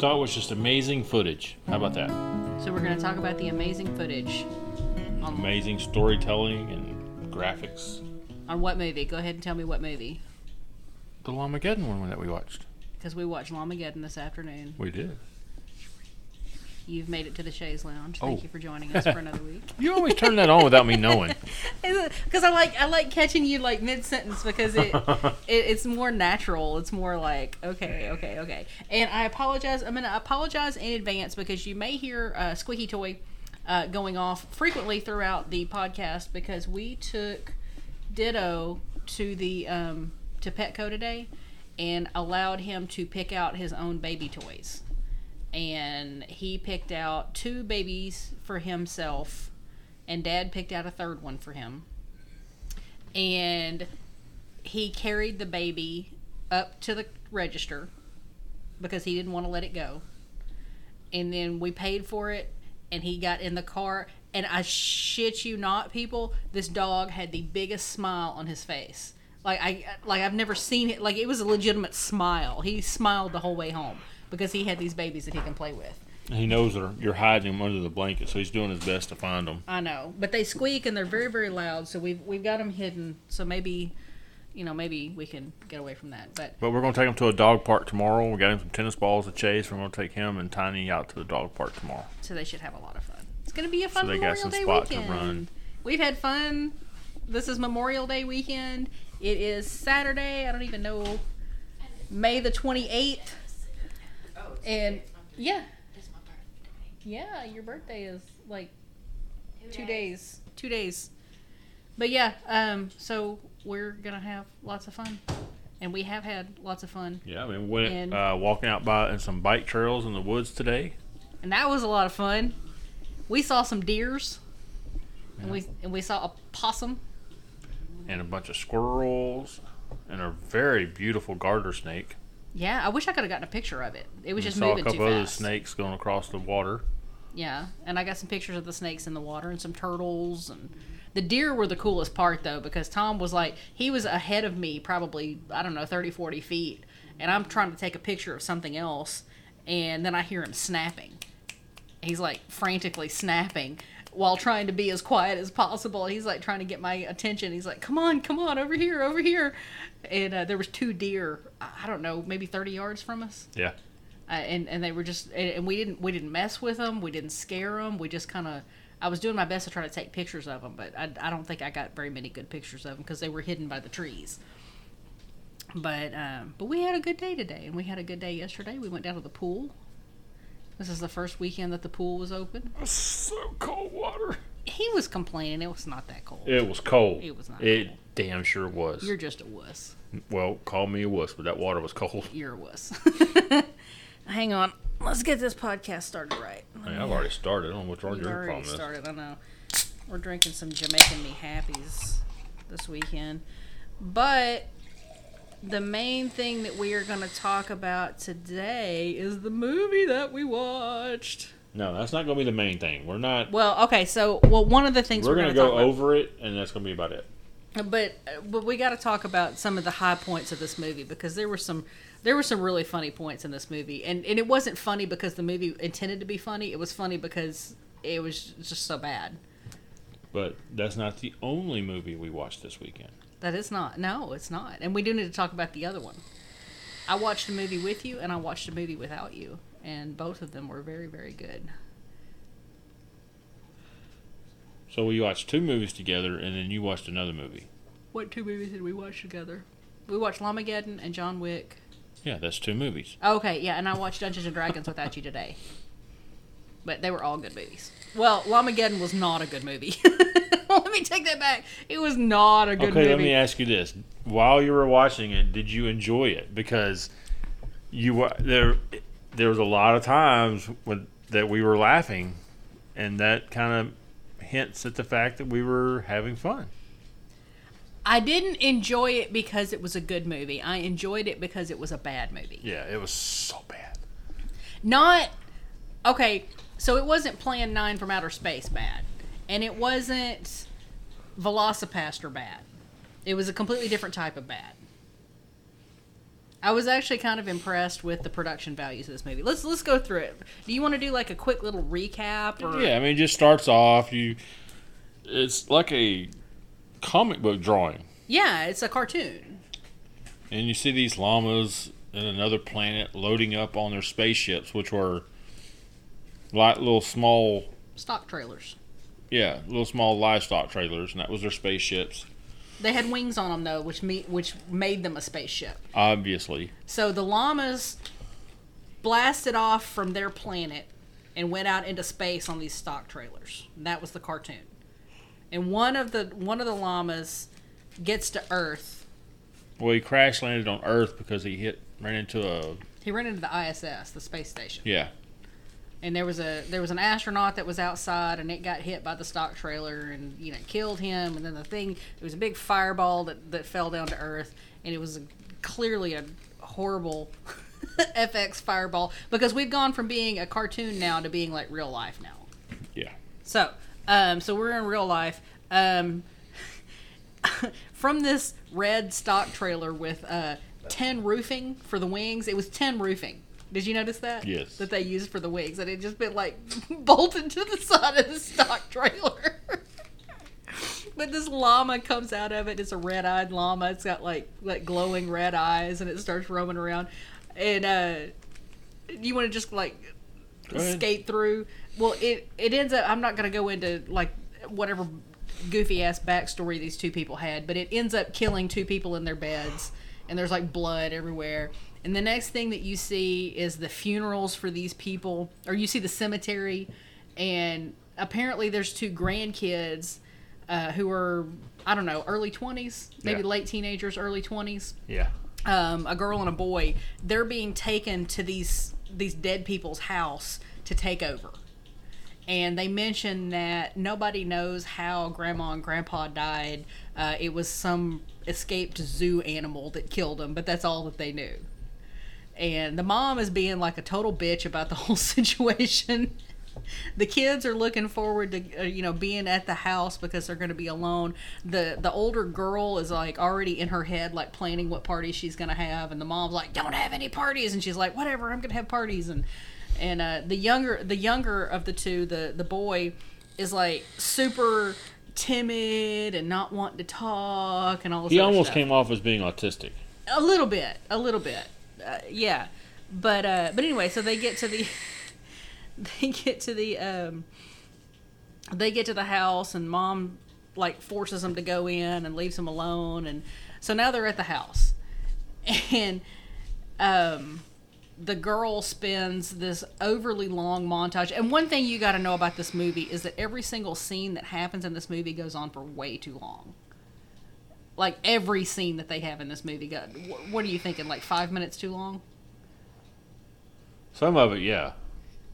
thought was just amazing footage. How about that? So we're going to talk about the amazing footage on, Amazing storytelling and graphics. on what movie? Go ahead and tell me what movie. The Llamageddon one that we watched. Because we watched Llamageddon this afternoon. We did. You've made it to the Shays Lounge. Thank Oh. you for joining us for another week. You always turn that on without me knowing. Because I like I like catching you like mid sentence because it, it it's more natural. It's more like okay, okay, okay. And I apologize. I'm gonna apologize in advance because you may hear uh, squeaky toy uh, going off frequently throughout the podcast because we took Ditto to the um, to Petco today and allowed him to pick out his own baby toys. And he picked out two babies for himself, and Dad picked out a third one for him. And he carried the baby up to the register because he didn't want to let it go. And then we paid for it, and he got in the car. And I shit you not, people, this dog had the biggest smile on his face. Like I like I've never seen it. Like it was a legitimate smile. He smiled the whole way home because he had these babies that he can play with. He knows that you're hiding them under the blanket, so he's doing his best to find them. I know, but they squeak and they're very very loud. So we've we've got them hidden. So maybe, you know, maybe we can get away from that. But But we're going to take him to a dog park tomorrow. We got him some tennis balls to chase. We're going to take him and Tiny out to the dog park tomorrow. so they should have a lot of fun. It's gonna be a fun they got Memorial some Day spot to weekend. run. We've had fun. This is Memorial Day weekend. It is Saturday. I don't even know May the twenty eighth. And yeah, yeah, your birthday is like two days. Two days. But yeah, um, so we're gonna have lots of fun, and we have had lots of fun, Yeah, I mean, we went And- uh, walking out by in some bike trails in the woods today. and that was a lot of fun. We saw some deers, and we and we saw a possum. and a bunch of squirrels and a very beautiful garter snake. Yeah, I wish I could have gotten a picture of it. It was We just saw a moving too couple other fast. snakes going across the water. Yeah, and I got some pictures of the snakes in the water and some turtles and the deer were the coolest part though because Tom was like he was ahead of me probably I don't know 30 40 feet and I'm trying to take a picture of something else and then I hear him snapping. He's like frantically snapping while trying to be as quiet as possible. He's like trying to get my attention. He's like, "Come on, come on, over here, over here." And uh, there was two deer, I don't know, maybe 30 yards from us. Yeah, uh, and and they were just and and we didn't we didn't mess with them we didn't scare them we just kind of I was doing my best to try to take pictures of them but I, I don't think I got very many good pictures of them because they were hidden by the trees. But um, but we had a good day today and we had a good day yesterday. We went down to the pool. This is the first weekend that the pool was open. So cold water. he was complaining it was not that cold. It was cold. It was not It cold. Damn sure was. you're just a wuss well, call me a wuss, but that water was cold. you're a wuss hang on let's get this podcast started right mean, I've already started. I don't know We've with your already problem is. started. I know. We're drinking some Jamaican Me Happies this weekend. But the main thing that we are going to talk about today is the movie that we watched. No, that's not going to be the main thing. We're not. Well, okay, so well one of the things We're we're, going to go over it, and that's going to be about it. But uh, but we got to talk about some of the high points of this movie because there were some there were some really funny points in this movie, and and it wasn't funny because the movie intended to be funny. It was funny because it was just so bad. But that's not the only movie we watched this weekend. That is not. No, it's not. And we do need to talk about the other one. I watched a movie with you and I watched a movie without you, and both of them were very, very good. So we watched two movies together, and then you watched another movie. What two movies did we watch together? We watched Llamageddon and John Wick. Yeah, that's two movies. Okay, yeah, and I watched Dungeons and Dragons without you today. But they were all good movies. Well, Llamageddon was not a good movie. let me take that back. It was not a good okay, movie. let me ask you this: While you were watching it, did you enjoy it? Because you wa- there there was a lot of times when that we were laughing, and that kind of hints at the fact that we were having fun. I didn't enjoy it because it was a good movie. I enjoyed it because it was a bad movie. Yeah, it was so bad. not okay so it wasn't plan 9 from outer space bad and it wasn't Velocipastor bad it was a completely different type of bad I was actually kind of impressed with the production values of this movie. Let's let's go through it. Do you want to do like a quick little recap? Or Yeah, I mean, it just starts off. You, it's like a comic book drawing, yeah, it's a cartoon. and you see these llamas in another planet loading up on their spaceships, which were like little small, Stock trailers. yeah, little small livestock trailers, and that was their spaceships. They had wings on them though, which me which made them a spaceship. Obviously, So the llamas blasted off from their planet and went out into space on these stock trailers. That was the cartoon. And one of the one of the llamas gets to Earth. well, he crash landed on Earth because he hit ran into a He ran into the ISS, the space station. yeah. And there was a there was an astronaut that was outside and it got hit by the stock trailer and you know killed him and then the thing it was a big fireball that, that fell down to earth and it was a, clearly a horrible FX fireball because we've gone from being a cartoon now to being like real life now. Yeah. So, um, so we're in real life. Um, from this red stock trailer with uh, ten roofing for the wings, it was ten roofing. Did you notice that? Yes. That they used for the wigs. and it just been like bolted to the side of the stock trailer. but this llama comes out of it. It's a red-eyed llama. It's got like like glowing red eyes, and it starts roaming around. And uh, you want to just like skate through. Well, it it ends up. I'm not gonna go into like whatever goofy ass backstory these two people had, but it ends up killing two people in their beds, and there's like blood everywhere. And the next thing that you see is the funerals for these people, or you see the cemetery, and apparently there's two grandkids uh, who are I don't know early 20s, maybe Yeah. late teenagers, early 20s Yeah. um, a girl and a boy, they're being taken to these these dead people's house to take over. And they mention that nobody knows how grandma and grandpa died. Uh, it was some escaped zoo animal that killed them, but that's all that they knew. And the mom is being like a total bitch about the whole situation. the kids are looking forward to uh, you know being at the house because they're going to be alone the the older girl is like already in her head like planning what parties she's going to have and the mom's like don't have any parties and she's like whatever i'm going to have parties and and uh, the younger the younger of the two the the boy is like super timid and not wanting to talk and all this He almost stuff. came off as being autistic. A little bit, a little bit, uh, yeah. But uh, but anyway, so they get to the they get to the um, they get to the house, and mom like forces them to go in and leaves them alone, and so now they're at the house, and um, the girl spends this overly long montage. And one thing you got to know about this movie is that every single scene that happens in this movie goes on for way too long like every scene that they have in this movie got what are you thinking like five minutes too long Some of it, yeah.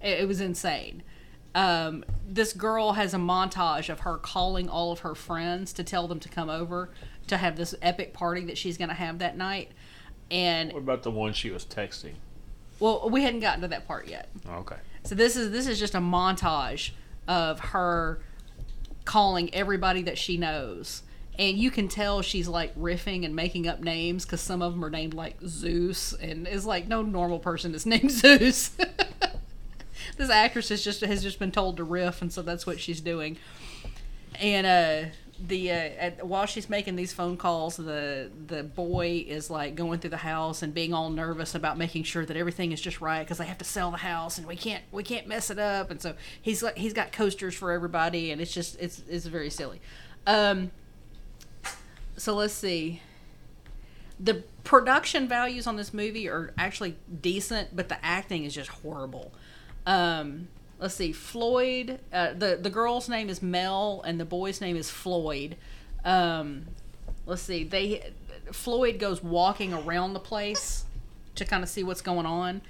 it, it was insane um, this girl has a montage of her calling all of her friends to tell them to come over to have this epic party that she's going to have that night and What about the one she was texting? well we hadn't gotten to that part yet Okay. So this is this is just a montage of her calling everybody that she knows. And you can tell she's like riffing and making up names because some of them are named like Zeus, and it's like no normal person is named Zeus. this actress has just has just been told to riff, and so that's what she's doing. And uh, the uh, at, while she's making these phone calls, the the boy is like going through the house and being all nervous about making sure that everything is just right because they have to sell the house and we can't we can't mess it up. And so he's like he's got coasters for everybody, and it's just it's it's very silly. Um, so let's see. The production values on this movie are actually decent, but the acting is just horrible. Um, let's see. Floyd, uh, the the girl's name is Mel, and the boy's name is Floyd. Um, let's see. They Floyd goes walking around the place to kind of see what's going on,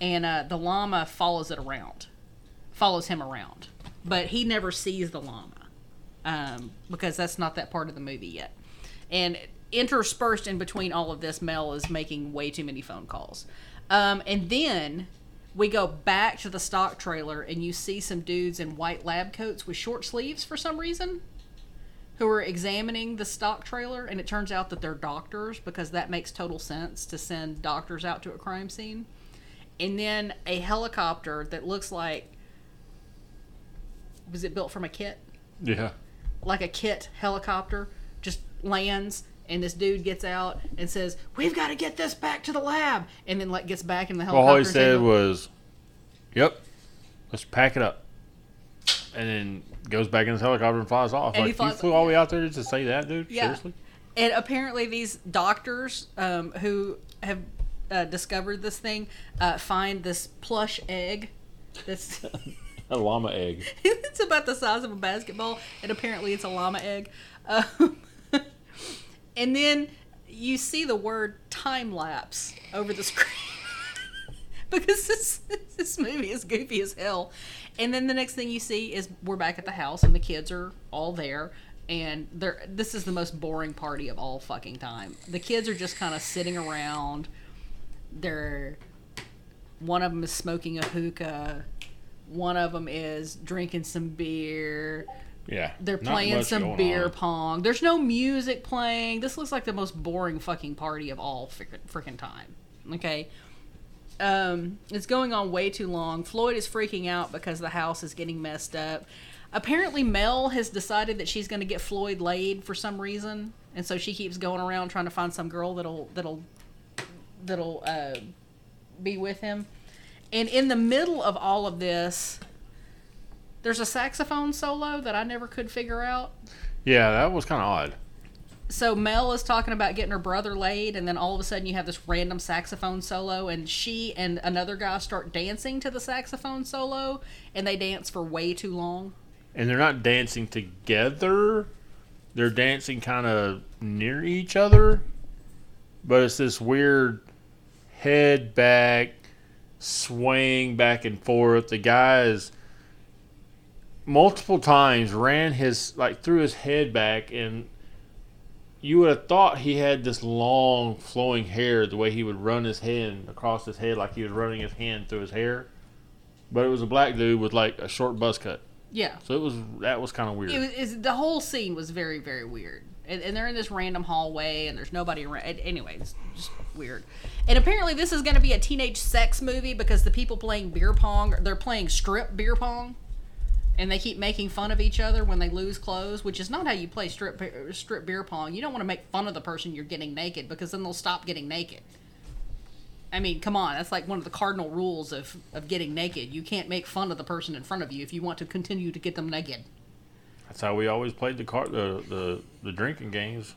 and uh, the llama follows it around, follows him around, but he never sees the llama um, because that's not that part of the movie yet. And interspersed in between all of this, Mel is making way too many phone calls. Um, and then we go back to the stock trailer, and you see some dudes in white lab coats with short sleeves for some reason. who are examining the stock trailer, and it turns out that they're doctors because that makes total sense to send doctors out to a crime scene. And then a helicopter that looks like was it built from a kit? Yeah. Like a kit helicopter lands and this dude gets out and says, "We've got to get this back to the lab," and then like gets back in the helicopter. All he said was, "Yep, let's pack it up," and then goes back in his helicopter and flies off. And he like flies- you flew all the way out there to say that, dude? Yeah. Seriously? And apparently, these doctors um, who have uh, discovered this thing uh, find this plush egg that's A llama egg. it's about the size of a basketball, and apparently it's a llama egg. Um, and then you see the word time lapse over the screen because this this movie is goofy as hell. And then the next thing you see is we're back at the house, and the kids are all there. And they're this is the most boring party of all fucking time. The kids are just kind of sitting around. They're one of them is smoking a hookah. One of them is drinking some beer. Yeah. They're playing some beer on. pong. There's no music playing. This looks like the most boring fucking party of all freaking time. Okay. Um, it's going on way too long. Floyd is freaking out because the house is getting messed up. Apparently, Mel has decided that she's going to get Floyd laid for some reason, and so she keeps going around trying to find some girl that'll that'll that'll uh, be with him. And in the middle of all of this, there's a saxophone solo that I never could figure out. Yeah, that was kind of odd. So Mel is talking about getting her brother laid, and then all of a sudden you have this random saxophone solo, and she and another guy start dancing to the saxophone solo, and they dance for way too long. And they're not dancing together. They're dancing kind of near each other. But it's this weird head back, swaying back and forth. The guy is multiple times ran his like threw his head back and you would have thought he had this long flowing hair the way he would run his hand across his head like he was running his hand through his hair but it was a black dude with like a short buzz cut Yeah, so it was that was kind of weird it was the whole scene was very very weird, and, and they're in this random hallway, and there's nobody around. Anyway, it's just weird. And apparently this is going to be a teenage sex movie because the people playing beer pong they're playing strip beer pong. And they keep making fun of each other when they lose clothes, which is not how you play strip strip beer pong. You don't want to make fun of the person you're getting naked because then they'll stop getting naked. I mean, come on, that's like one of the cardinal rules of of getting naked. You can't make fun of the person in front of you if you want to continue to get them naked. that's how we always played the car the the, the drinking games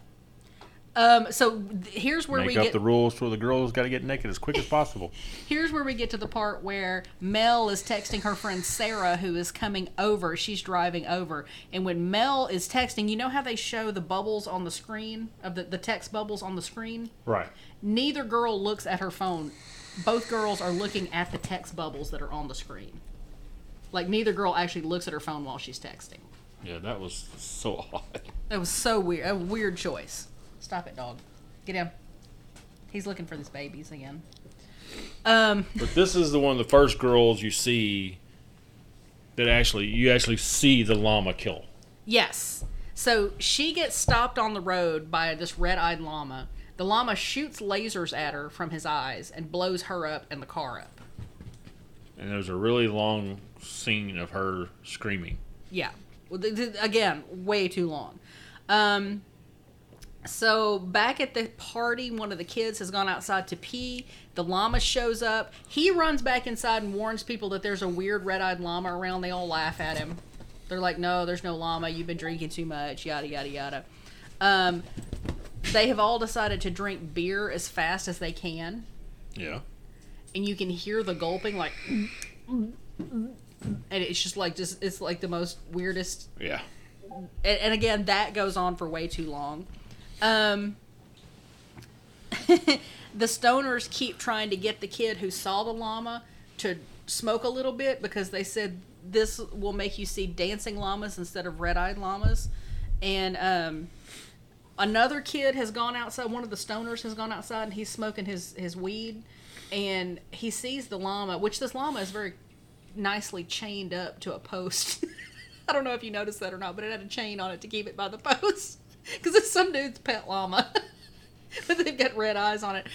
Um, so th- here's where make we up get the rules so the girls got to get naked as quick as possible here's where we get to the part where Mel is texting her friend Sarah, who is coming over. She's driving over, and when Mel is texting, you know how they show the bubbles on the screen of the, the text bubbles on the screen. right Neither girl looks at her phone. Both girls are looking at the text bubbles that are on the screen. Like neither girl actually looks at her phone while she's texting. yeah that was so odd That was so weird. A weird choice. Stop it, dog. Get down. He's looking for these babies again. Um. But this is the one of the first girls you see that actually you actually see the llama kill. Yes. So she gets stopped on the road by this red-eyed llama. The llama shoots lasers at her from his eyes and blows her up and the car up. And there's a really long scene of her screaming. Yeah. Well, th- th- again, way too long. Um, so back at the party, one of the kids has gone outside to pee. The llama shows up. He runs back inside and warns people that there's a weird red-eyed llama around. They all laugh at him. They're like, "No, there's no llama. You've been drinking too much." Yada yada yada. Um, they have all decided to drink beer as fast as they can, Yeah. and you can hear the gulping, like, and it's just like just it's like the most weirdest Yeah. and, and again that goes on for way too long um the stoners keep trying to get the kid who saw the llama to smoke a little bit because they said this will make you see dancing llamas instead of red-eyed llamas. And um another kid has gone outside one of the stoners has gone outside and he's smoking his his weed and he sees the llama which this llama is very nicely chained up to a post. I don't know if you noticed that or not, but it had a chain on it to keep it by the post because it's some dude's pet llama, but they've got red eyes on it.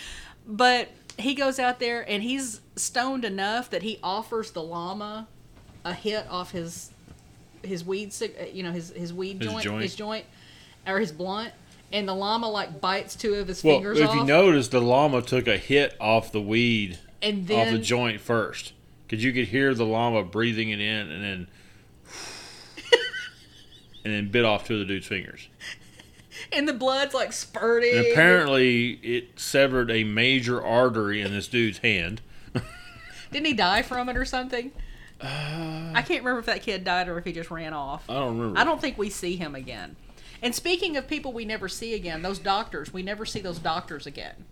But he goes out there and he's stoned enough that he offers the llama a hit off his his weed, uh, you know, his his weed His joint, joint. his joint, or his blunt, and the llama like bites two of his Well, fingers Well, if off, you notice, the llama took a hit off the weed, and off the joint first, because you could hear the llama breathing it in, and then and then bit off two of the dude's fingers. And the blood's like spurting. And apparently, it severed a major artery in this dude's hand. Didn't he die from it or something? I can't remember if that kid died or if he just ran off. I don't remember. I don't think we see him again. And speaking of people we never see again, those doctors, we never see those doctors again.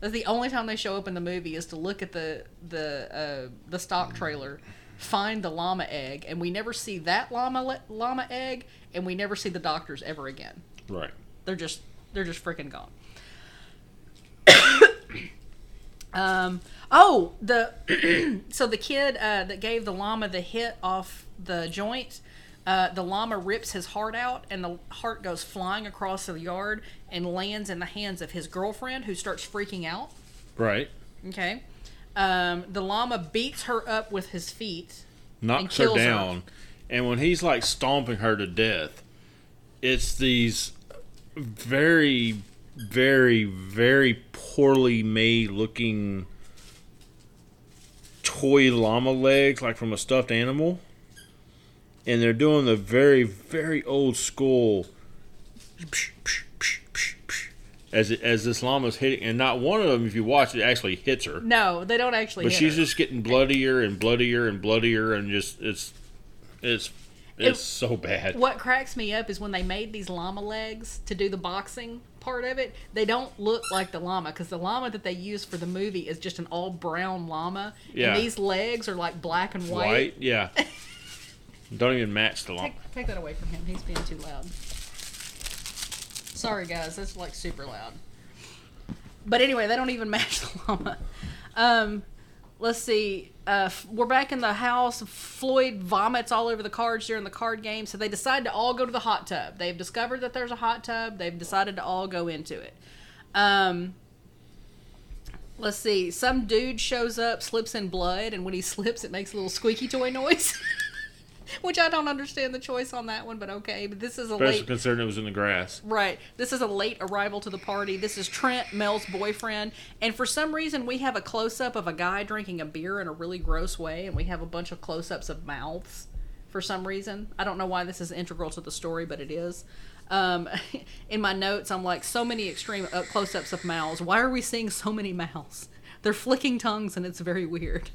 That's the only time they show up in the movie is to look at the the uh, the stock trailer, find the llama egg, and we never see that llama llama egg, and we never see the doctors ever again. Right. They're just they're just freaking gone. um. Oh, the so the kid uh, that gave the llama the hit off the joint. Uh, the llama rips his heart out, and the heart goes flying across the yard and lands in the hands of his girlfriend, who starts freaking out. Right. Okay. Um, the llama beats her up with his feet. Knocks her kills her. down, and when he's like stomping her to death, it's these very, very, very poorly made looking toy llama legs, like from a stuffed animal. And they're doing the very, very old school as it, as this llama's hitting, and not one of them, if you watch it, actually hits her. No, they don't actually. But she's her. just getting bloodier and bloodier and bloodier, and just it's it's it's so bad. What cracks me up is when they made these llama legs to do the boxing part of it, they don't look like the llama because the llama that they use for the movie is just an all brown llama. Yeah. And these legs are like black and white. White, yeah. Don't even match the llama. Take, take that away from him. He's being too loud. Sorry, guys. That's like super loud. But anyway, they don't even match the llama. Um, let's see. Uh, we're back in the house. Floyd vomits all over the cards during the card game, so they decide to all go to the hot tub. They've discovered that there's a hot tub. They've decided to all go into it. Um, let's see. Some dude shows up, slips in blood, and when he slips, it makes a little squeaky toy noise. Which I don't understand the choice on that one, but okay. But this is a Especially late considering it was in the grass. Right. This is a late arrival to the party. This is Trent, Mel's boyfriend. And for some reason, we have a close up of a guy drinking a beer in a really gross way, and we have a bunch of close ups of mouths for some reason. I don't know why this is integral to the story, but it is. Um, in my notes, I'm like, so many extreme uh, close ups of mouths. Why are we seeing so many mouths? They're flicking tongues, and it's very weird.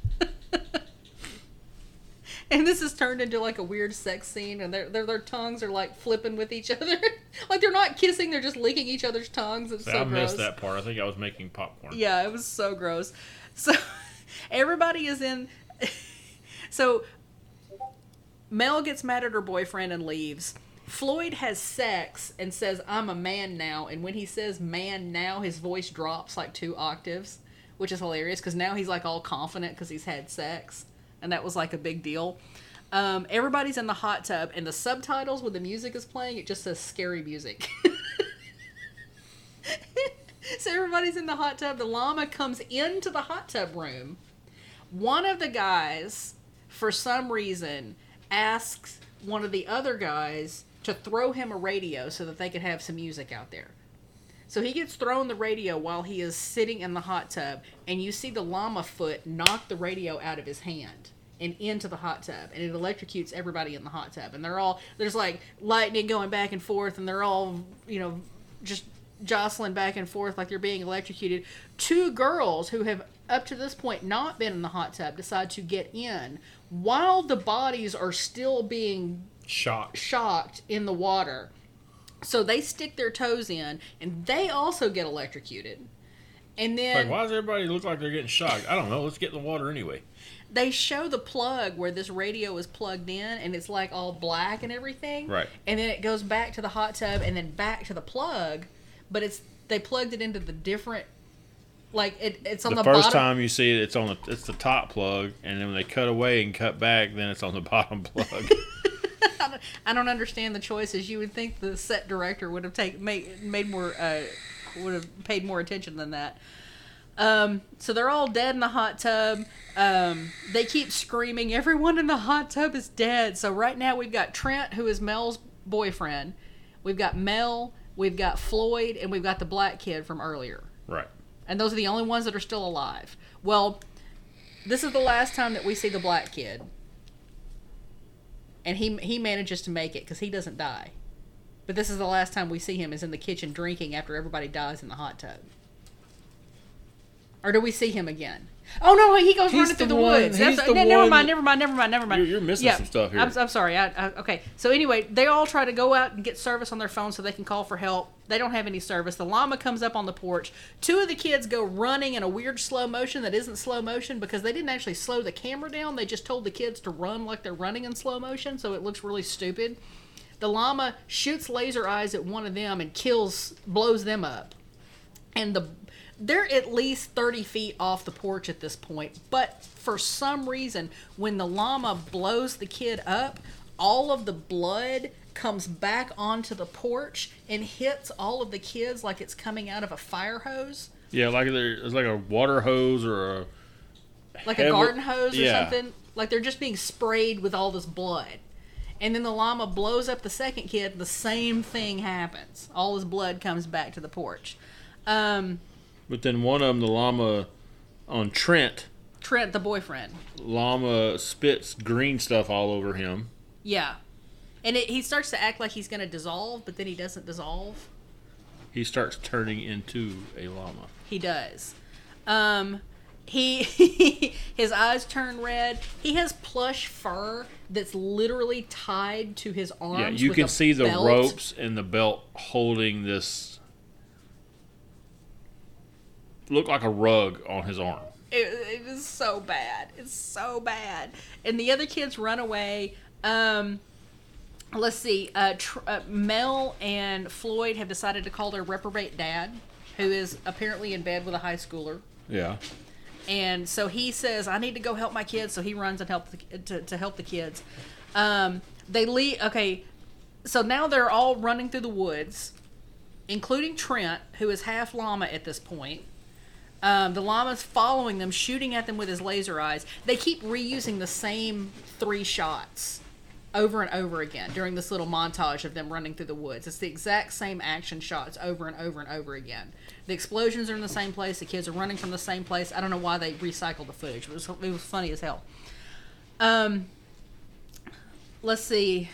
And this is turned into like a weird sex scene, and their their, their tongues are like flipping with each other. like they're not kissing; they're just licking each other's tongues. It's so I gross. missed that part. I think I was making popcorn. Yeah, it was so gross. So everybody is in. So Mel gets mad at her boyfriend and leaves. Floyd has sex and says, I'm a man now. And when he says man now, his voice drops like two octaves, which is hilarious because now he's like all confident because he's had sex. And that was like a big deal. Um, everybody's in the hot tub, and the subtitles when the music is playing, it just says scary music. so everybody's in the hot tub. The llama comes into the hot tub room. One of the guys, for some reason, asks one of the other guys to throw him a radio so that they could have some music out there. So he gets thrown the radio while he is sitting in the hot tub, and you see the llama foot knock the radio out of his hand and into the hot tub, and it electrocutes everybody in the hot tub. And they're all there's like lightning going back and forth, and they're all you know just jostling back and forth like they're being electrocuted. Two girls who have up to this point not been in the hot tub decide to get in while the bodies are still being Shocked. shocked in the water. So they stick their toes in and they also get electrocuted. And Like, then why does everybody look like they're getting shocked? I don't know. Let's get in the water anyway. they show the plug where this radio is plugged in and it's like all black and everything. Right. And then it goes back to the hot tub and then back to the plug, but it's they plugged it into the different like it, it's on the the, first bottom. time you see it, it's on the it's the top plug, and then when they cut away and cut back, then it's on the bottom plug. I don't understand the choices. You would think the set director would have take made made more uh, would have paid more attention than that. Um, so they're all dead in the hot tub. Um, they keep screaming, "Everyone in the hot tub is dead!" So right now we've got Trent, who is Mel's boyfriend. We've got Mel. We've got Floyd, and we've got the black kid from earlier. Right. And those are the only ones that are still alive. Well, this is the last time that we see the black kid. And he he manages to make it because he doesn't die. But this is the last time we see him is in the kitchen drinking after everybody dies in the hot tub. Or do we see him again? Oh no, he goes He's running through the the, woods. That's- the ne- never one- mind, never mind, never mind, never mind. You're- you're missing some stuff here. I'm, I'm sorry. I, I, okay. So anyway, they all try to go out and get service on their phone so they can call for help. They don't have any service. The llama comes up on the porch. Two of the kids go running in a weird slow motion that isn't slow motion because they didn't actually slow the camera down. They just told the kids to run like they're running in slow motion, so it looks really stupid. The llama shoots laser eyes at one of them and kills, blows them up and the they're at least 30 feet off the porch at this point but for some reason when the llama blows the kid up all of the blood comes back onto the porch and hits all of the kids like it's coming out of a fire hose. Yeah, like there, it's like a water hose or a like Heavy- a garden hose or yeah. something? Like they're just being sprayed with all this blood. And then the llama blows up the second kid the same thing happens. All this blood comes back to the porch. Um, But then one of them, the llama on Trent, trent the boyfriend llama spits green stuff all over him. Yeah. And it, he starts to act like he's going to dissolve, but then he doesn't dissolve. He starts turning into a llama. He does. Um, he his eyes turn red. He has plush fur that's literally tied to his arms. Yeah, you can see the belt. ropes and the belt holding this. Look like a rug on his arm. It, it is so bad. It's so bad. And the other kids run away. Um, let's see. Uh, tr- uh, Mel and Floyd have decided to call their reprobate dad, who is apparently in bed with a high schooler. Yeah. and so he says i need to go help my kids so he runs and help the, to, to help the kids um, they leave okay so now they're all running through the woods including trent who is half llama at this point um, the llama's following them shooting at them with his laser eyes they keep reusing the same three shots over and over again during this little montage of them running through the woods. It's the exact same action shots over and over and over again. The explosions are in the same place. The kids are running from the same place. I don't know why they recycled the footage. It was it was funny as hell. Um, let's see.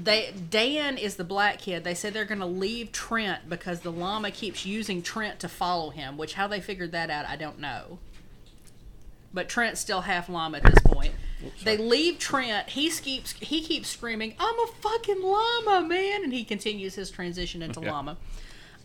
They Dan is the black kid. They said they're going to leave Trent because the llama keeps using Trent to follow him. Which how they figured that out, I don't know. But Trent's still half llama at this point. They leave Trent. He keeps he keeps screaming, "I'm a fucking llama, man!" And he continues his transition into Yeah. llama.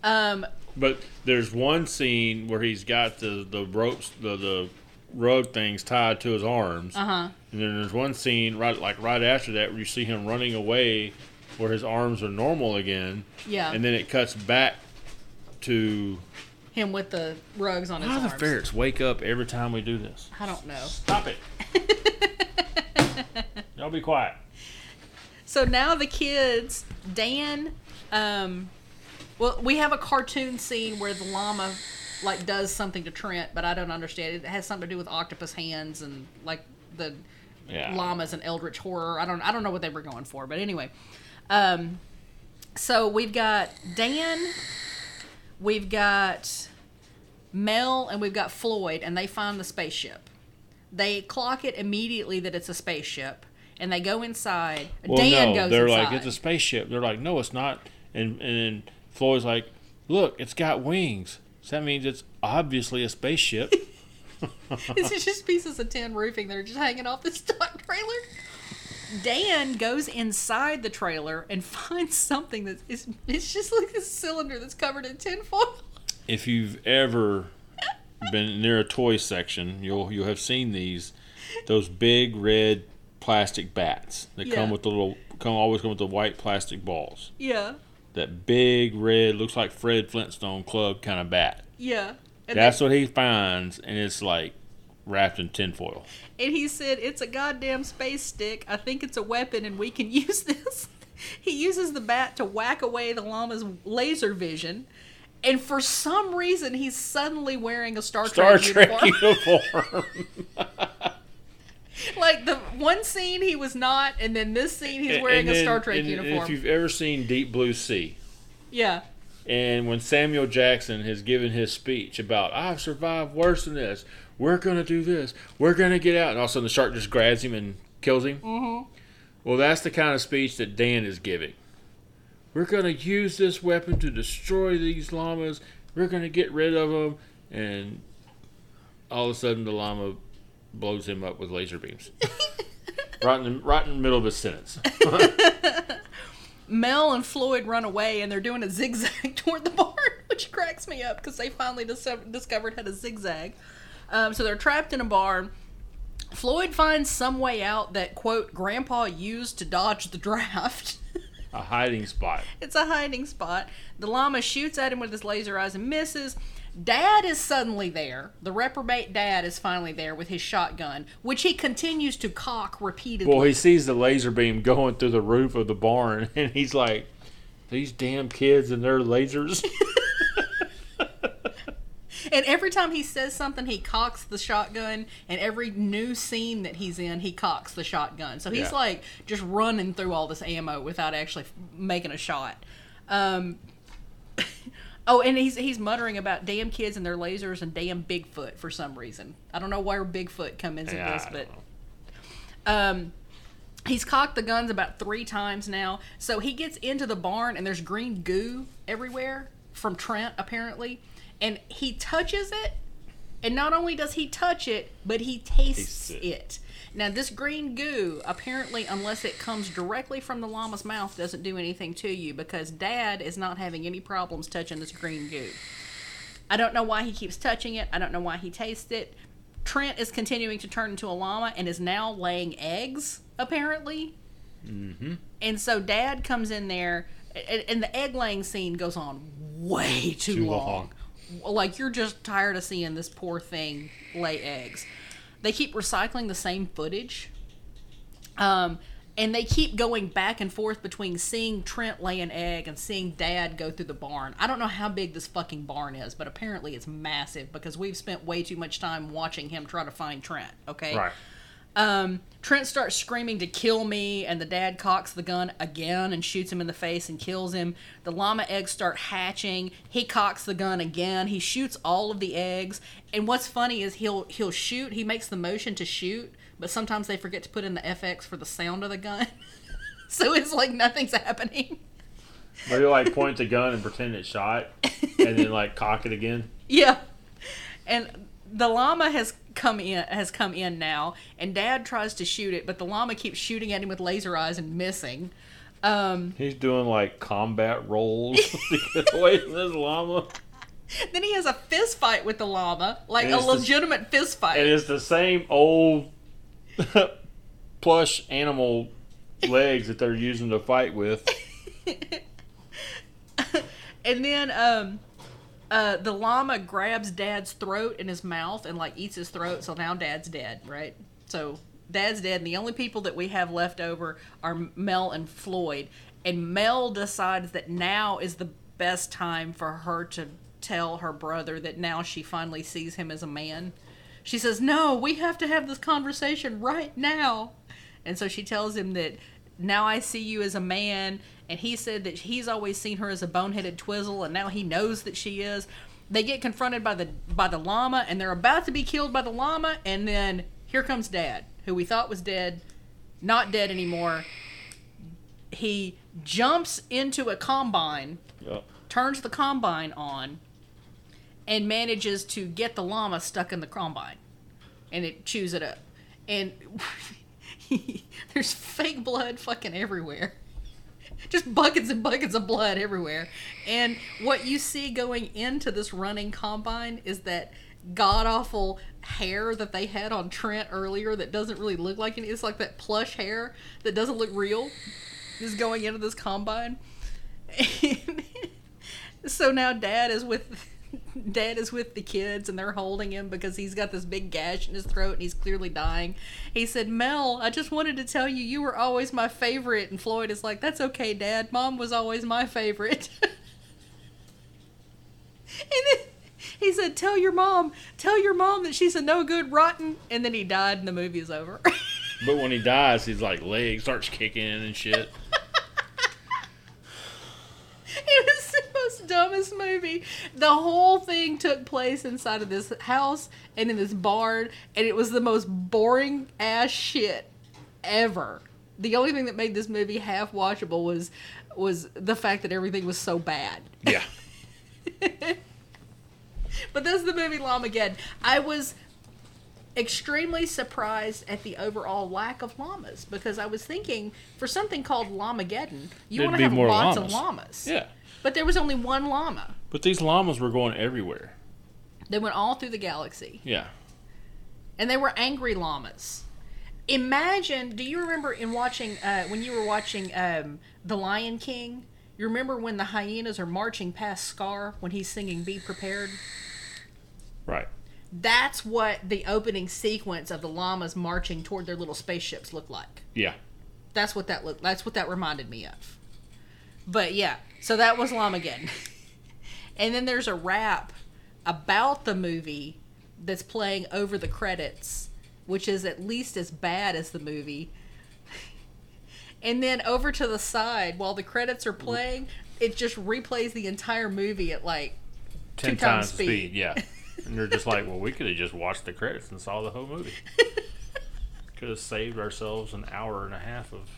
Um, But there's one scene where he's got the, the ropes, the, the rug things tied to his arms. uh huh. And then there's one scene right like right after that where you see him running away where his arms are normal again. Yeah. And then it cuts back to Him with the rugs on his arms. how the ferrets wake up every time we do this. I don't know. Stop it. Y'all be quiet. So now the kids, Dan, um, well, we have a cartoon scene where the llama like does something to Trent, but I don't understand. It has something to do with octopus hands and like the Yeah. llamas and eldritch horror. I don't I don't know what they were going for, but anyway. Um, so we've got Dan, we've got Mel, and we've got Floyd, and they find the spaceship. They clock it immediately that it's a spaceship, and they go inside. Well, Dan no, goes they're inside. like it's a spaceship. They're like, no, it's not. And and then Floyd's like, look, it's got wings. So that means it's obviously a spaceship. it's just pieces of tin roofing that are just hanging off this stock trailer. Dan goes inside the trailer and finds something that is it's just like a cylinder that's covered in tinfoil. if you've ever been near a toy section, you'll you'll have seen these those big red plastic bats that Yeah. come with the little come always come with the white plastic balls. Yeah, That big red looks like Fred Flintstone Club kind of bat. yeah. And That's what he finds, and it's like wrapped in tinfoil. And he said, It's a goddamn space stick. I think it's a weapon and we can use this. he uses the bat to whack away the llama's laser vision. And for some reason, he's suddenly wearing a Star, Star Trek, Trek uniform. uniform. like the one scene he was not, and then this scene he's wearing And a Star Trek and uniform. if you've ever seen Deep Blue Sea, yeah. and when Samuel Jackson has given his speech about I've survived worse than this, we're gonna do this, we're gonna get out, and all of a sudden the shark just grabs him and kills him. Mm-hmm. Well, that's the kind of speech that Dan is giving. We're gonna use this weapon to destroy these llamas. We're gonna get rid of them, and all of a sudden the llama blows him up with laser beams. right in the, right in the middle of his sentence. Mel and Floyd run away and they're doing a zigzag toward the barn, which cracks me up because they finally dis- discovered how to zigzag. Um, so they're trapped in a barn. Floyd finds some way out that, quote, Grandpa used to dodge the draft. A hiding spot. it's a hiding spot. The llama shoots at him with his laser eyes and misses. Dad is suddenly there. The reprobate dad is finally there with his shotgun, which he continues to cock repeatedly. Well, he sees the laser beam going through the roof of the barn, and he's like, "These damn kids and their lasers." And every time he says something, he cocks the shotgun. And every new scene that he's in, he cocks the shotgun. So he's Yeah. like just running through all this ammo without actually making a shot. Um, oh, and he's he's muttering about damn kids and their lasers and damn Bigfoot for some reason. I don't know where Bigfoot comes into Yeah, this, I but um, he's cocked the guns about three times now. So he gets into the barn and there's green goo everywhere from Trent apparently, and he touches it. And not only does he touch it, but he tastes Tastes it. it. Now, this green goo, apparently, unless it comes directly from the llama's mouth, doesn't do anything to you because Dad is not having any problems touching this green goo. I don't know why he keeps touching it. I don't know why he tastes it. Trent is continuing to turn into a llama and is now laying eggs, apparently. Mm-hmm. And so Dad comes in there, and, and the egg laying scene goes on way too, Too long. Like you're just tired of seeing this poor thing lay eggs. They keep recycling the same footage. Um, and they keep going back and forth between seeing Trent lay an egg and seeing Dad go through the barn. I don't know how big this fucking barn is, but apparently it's massive because we've spent way too much time watching him try to find Trent. Okay. Right. Um, Trent starts screaming to kill me, and the dad cocks the gun again and shoots him in the face and kills him. The llama eggs start hatching. He cocks the gun again. He shoots all of the eggs. And what's funny is he'll he'll shoot. He makes the motion to shoot, but sometimes they forget to put in the FX for the sound of the gun. so it's like nothing's happening. But he'll like point the gun and pretend it shot, and then like cock it again. Yeah. And the llama has come in has come in now and dad tries to shoot it but the llama keeps shooting at him with laser eyes and missing um, He's doing like combat rolls to get away from this llama. then he has a fist fight with the llama like a it's the- legitimate fist fight And it's the same old plush animal legs that they're using to fight with. and then um uh, the llama grabs dad's throat in his mouth and like eats his throat so now dad's dead right so dad's dead and the only people that we have left over are mel and floyd and mel decides that now is the best time for her to tell her brother that now she finally sees him as a man she says no we have to have this conversation right now and so she tells him that now I see you as a man. And he said that he's always seen her as a boneheaded twizzle, and now he knows that she is. They get confronted by the by the llama, and they're about to be killed by the llama. And then here comes Dad, who we thought was dead, not dead anymore. He jumps into a combine, Yep. turns the combine on, and manages to get the llama stuck in the combine, and it chews it up. And there's fake blood fucking everywhere. Just buckets and buckets of blood everywhere. And what you see going into this running combine is that god awful hair that they had on Trent earlier that doesn't really look like it. It's like that plush hair that doesn't look real is going into this combine. so now dad is with dad is with the kids and they're holding him because he's got this big gash in his throat and he's clearly dying. He said, Mel, I just wanted to tell you you were always my favorite. And Floyd is like, That's okay, Dad. Mom was always my favorite. and then he said, Tell your mom, tell your mom that she's a no good rotten. And then he died and the movie is over. But when he dies, his like legs starts kicking and shit. It was the most dumbest movie. The whole thing took place inside of this house and in this barn, and it was the most boring ass shit ever. The only thing that made this movie half watchable was was the fact that everything was so bad. Yeah. But this is the movie Llamageddon. I was extremely surprised at the overall lack of llamas because I was thinking for something called Llamageddon, you want to have lots llamas. of llamas. Yeah. But there was only one llama. But these llamas were going everywhere. They went all through the galaxy. Yeah. and they were angry llamas. Imagine, do you remember in watching uh, when you were watching um, The Lion King? You remember when the hyenas are marching past Scar when he's singing "Be Prepared"? Right. That's what the opening sequence of the llamas marching toward their little spaceships looked like. Yeah. That's what that looked. That's what that reminded me of. But yeah, so that was Llamageddon. and then there's a rap about the movie that's playing over the credits, which is at least as bad as the movie. And then over to the side, while the credits are playing, it just replays the entire movie at like Ten times times speed. speed. Yeah. And they're just like, well, we could have just watched the credits and saw the whole movie. could have saved ourselves an hour and a half of.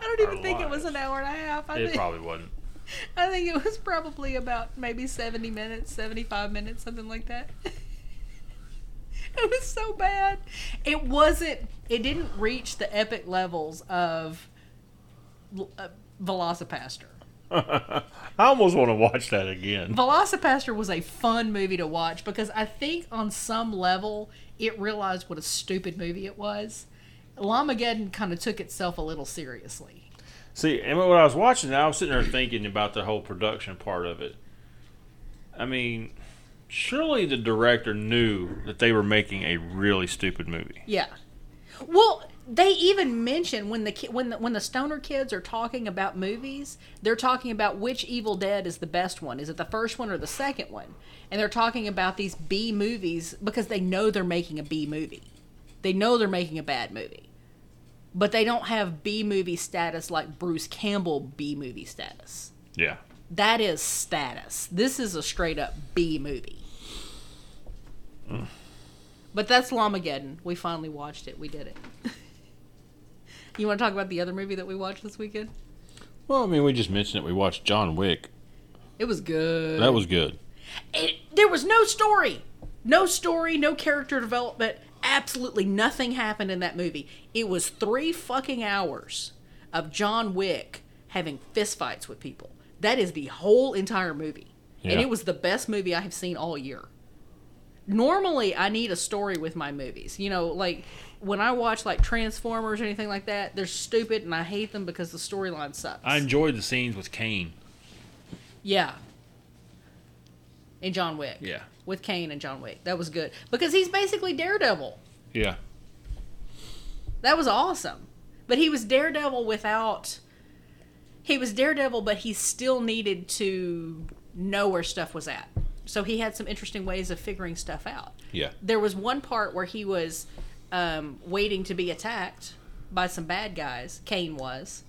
I don't even think it was an hour and a half. I It think probably wasn't. I think it was probably about maybe 70 minutes, 75 minutes, something like that. it was so bad. It wasn't, it didn't reach the epic levels of uh, Velocipastor. I almost want to watch that again. Velocipastor was a fun movie to watch because I think on some level it realized what a stupid movie it was. Llamageddon kind of took itself a little seriously. See, and when I was watching I was sitting there thinking about the whole production part of it. I mean, surely the director knew that they were making a really stupid movie. Yeah. Well, they even mention when the ki- when the, when the stoner kids are talking about movies, they're talking about which Evil Dead is the best one. Is it the first one or the second one? And they're talking about these B movies because they know they're making a B movie. They know they're making a bad movie. But they don't have B movie status like Bruce Campbell B movie status. Yeah. That is status. This is a straight up B movie. Mm. But that's Llamageddon. We finally watched it. We did it. you want to talk about the other movie that we watched this weekend? Well, I mean, we just mentioned it. We watched John Wick. It was good. That was good. It, there was no story. No story, no character development. Absolutely nothing happened in that movie. It was three fucking hours of John Wick having fistfights with people. That is the whole entire movie. And it was the best movie I have seen all year. Normally, I need a story with my movies. You know, like when I watch like Transformers or anything like that, they're stupid and I hate them because the storyline sucks. I enjoyed the scenes with Caine. yeah. And John Wick. Yeah. With Caine and John Wick. That was good because he's basically Daredevil. Yeah. That was awesome. But he was Daredevil without. He was Daredevil, but he still needed to know where stuff was at. So he had some interesting ways of figuring stuff out. Yeah. There was one part where he was um, waiting to be attacked by some bad guys. Caine was.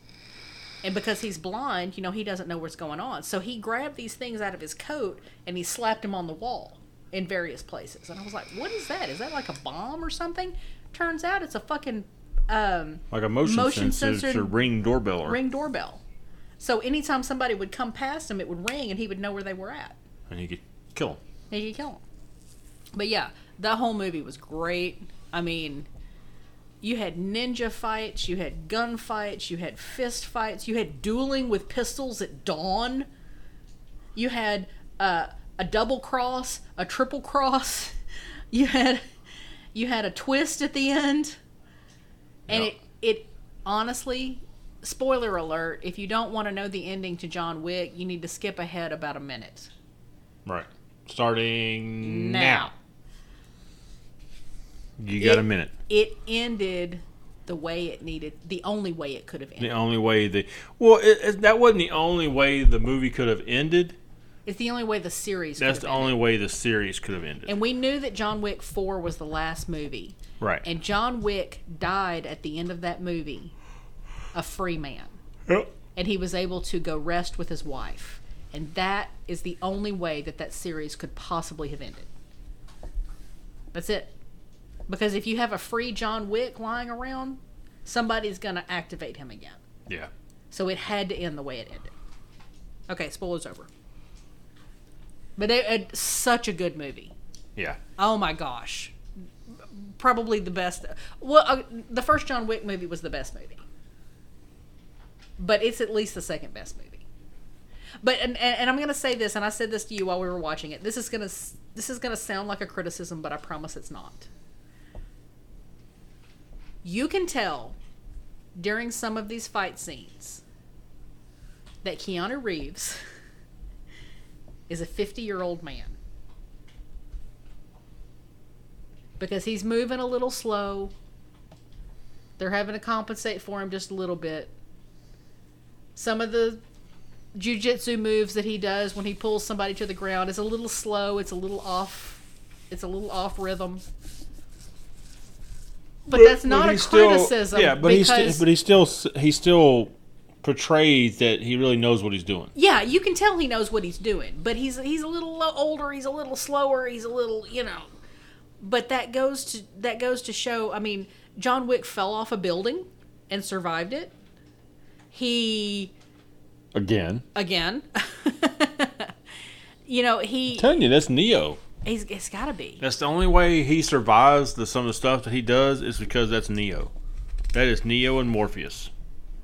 And because he's blind, you know, he doesn't know what's going on. So he grabbed these things out of his coat and he slapped them on the wall in various places. And I was like, what is that? Is that like a bomb or something? Turns out it's a fucking um, Like a motion, Motion sensor ring doorbell. Or, ring doorbell. So anytime somebody would come past him, it would ring and he would know where they were at. And he could kill him. He could kill him. But yeah, that whole movie was great. I mean, you had ninja fights, you had gun fights, you had fist fights, you had dueling with pistols at dawn. You had uh, a double cross, a triple cross. You had you had a twist at the end. And Yep. it it honestly, spoiler alert, if you don't want to know the ending to John Wick, you need to skip ahead about a minute Right. Starting now. Now. You got It- a minute. It ended the way it needed, the only way it could have ended. The only way the well, it, it, that wasn't the only way the movie could have ended. It's the only way the series. That's could the have only ended. way the series could have ended. And we knew that John Wick Four was the last movie, right. and John Wick died at the end of that movie, a free man. Yep. and he was able to go rest with his wife. And that is the only way that that series could possibly have ended. That's it. Because if you have a free John Wick lying around, somebody's going to activate him again. Yeah. So it had to end the way it ended. Okay, spoilers over. But it, it such a good movie. Yeah. Oh my gosh. Probably the best. Well, uh, the first John Wick movie was the best movie. But it's at least the second best movie. But and, and, and I'm going to say this and I said this to you while we were watching it. This is going to this is going to sound like a criticism, but I promise it's not. You can tell during some of these fight scenes that Keanu Reeves is a 50-year-old man because he's moving a little slow. They're having to compensate for him just a little bit. Some of the jujitsu moves that he does when he pulls somebody to the ground is a little slow. It's a little off. It's a little off rhythm. But, that's not a he's still- criticism. yeah, but he's still, but he still s- he still portrays that he really knows what he's doing. yeah, you can tell he knows what he's doing. But he's he's a little older. He's a little slower. He's a little you know. But that goes to that goes to show. I mean, John Wick fell off a building and survived it. He Again, again. you know he I'm telling you, that's Neo. he's, it's got to be. That's the only way he survives the some of the stuff that he does is because that's Neo. That is Neo and Morpheus.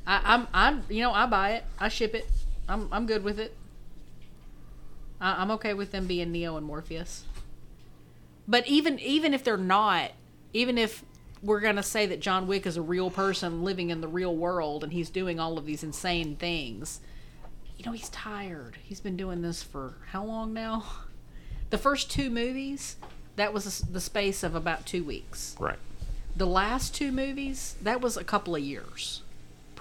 I, I'm I'm you know I buy it. I ship it. I'm I'm good with it. I, I'm okay with them being Neo and Morpheus. But even even if they're not, even if we're gonna say that John Wick is a real person living in the real world and he's doing all of these insane things, you know he's tired. He's been doing this for how long now? The first two movies, that was the space of about two weeks. Right. The last two movies, that was a couple of years,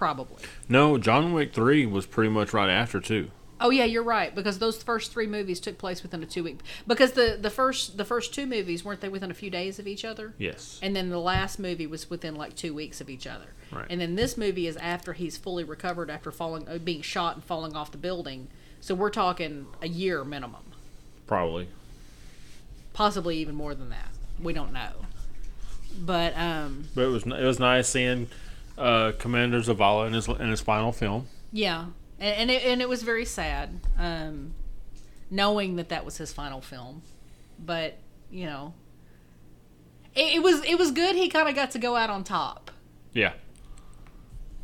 probably. No, John Wick three was pretty much right after too. Oh yeah, you're right because those first three movies took place within a two week. Because the the first the first two movies weren't they within a few days of each other? Yes. And then the last movie was within like two weeks of each other. Right. And then this movie is after he's fully recovered after falling, uh, being shot and falling off the building. So we're talking a year minimum, Probably. possibly even more than that. We don't know. But um, But it was it was nice seeing uh, Commander Zavala in his in his final film. yeah, and, and it and it was very sad, um, knowing that that was his final film. But you know, it, it was it was good. He kind of got to go out on top. Yeah.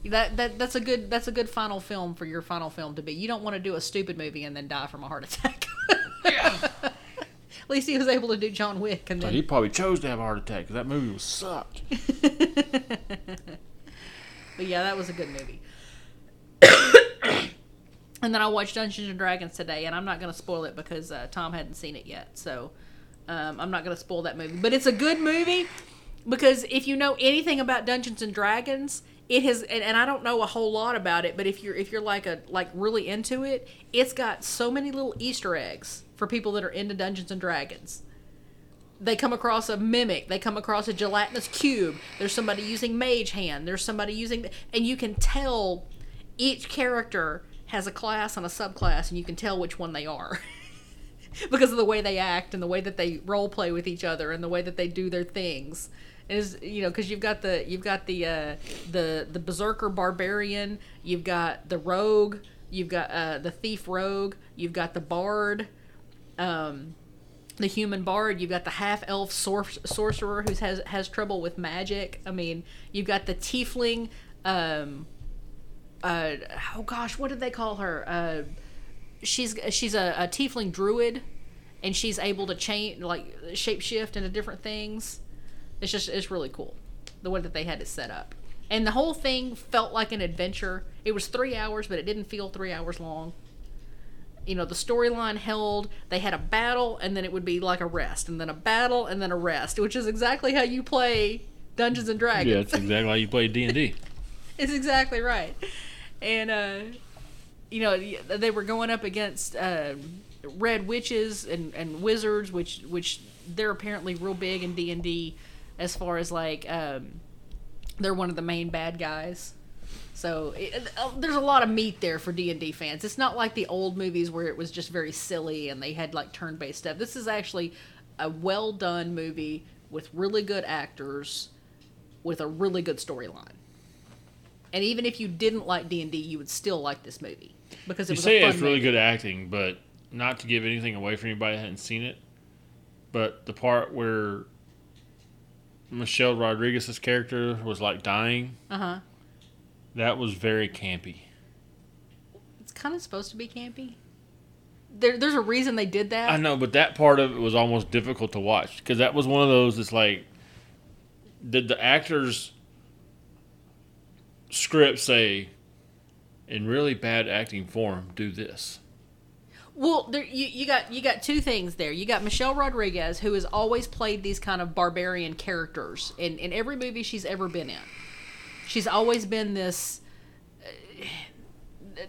That that that's a good that's a good final film for your final film to be. You don't want to do a stupid movie and then die from a heart attack. At least he was able to do John Wick and But then he probably chose to have a heart attack because that movie was sucked. But yeah, that was a good movie. and then I watched Dungeons and Dragons today, and I'm not going to spoil it because uh, Tom hadn't seen it yet, so um, I'm not going to spoil that movie. But it's a good movie because if you know anything about Dungeons and Dragons, it has, and, and I don't know a whole lot about it, but if you're if you're like a like really into it, it's got so many little Easter eggs for people that are into Dungeons and Dragons they come across a mimic. They come across a gelatinous cube. There's somebody using mage hand. There's somebody using and you can tell each character has a class and a subclass and you can tell which one they are. Because of the way they act and the way that they role play with each other and the way that they do their things. Is you know because you've got the you've got the uh, the the berserker barbarian you've got the rogue you've got uh, the thief rogue you've got the bard um, the human bard. You've got the half elf sor- sorcerer who has has trouble with magic. I mean, you've got the tiefling. Um, uh, oh gosh, what did they call her? Uh, she's she's a, a tiefling druid, and she's able to change like shapeshift into different things. It's just it's really cool the way that they had it set up. And the whole thing felt like an adventure. It was three hours, but it didn't feel three hours long you know the storyline held they had a battle and then it would be like a rest and then a battle and then a rest which is exactly how you play dungeons and dragons. Yeah, that's exactly how you play D and D. it's exactly right. And uh you know they were going up against uh red witches and and wizards which which they're apparently real big in d&d as far as like um they're one of the main bad guys so it, uh, there's a lot of meat there for D&D fans. It's not like the old movies where it was just very silly and they had like turn-based stuff. This is actually a well-done movie with really good actors with a really good storyline. And even if you didn't like D&D, you would still like this movie because it You was say a fun it's really movie. good acting, but not to give anything away for anybody that hadn't seen it. But the part where Michelle Rodriguez's character was like dying, Uh-huh. That was very campy. It's kind of supposed to be campy. There, there's a reason they did that. I know, but that part of it was almost difficult to watch because that was one of those. It's like, did the actors' script say, in really bad acting form, do this? Well, there, you, you got you got two things there. You got Michelle Rodriguez, who has always played these kind of barbarian characters in in every movie she's ever been in. She's always been this uh,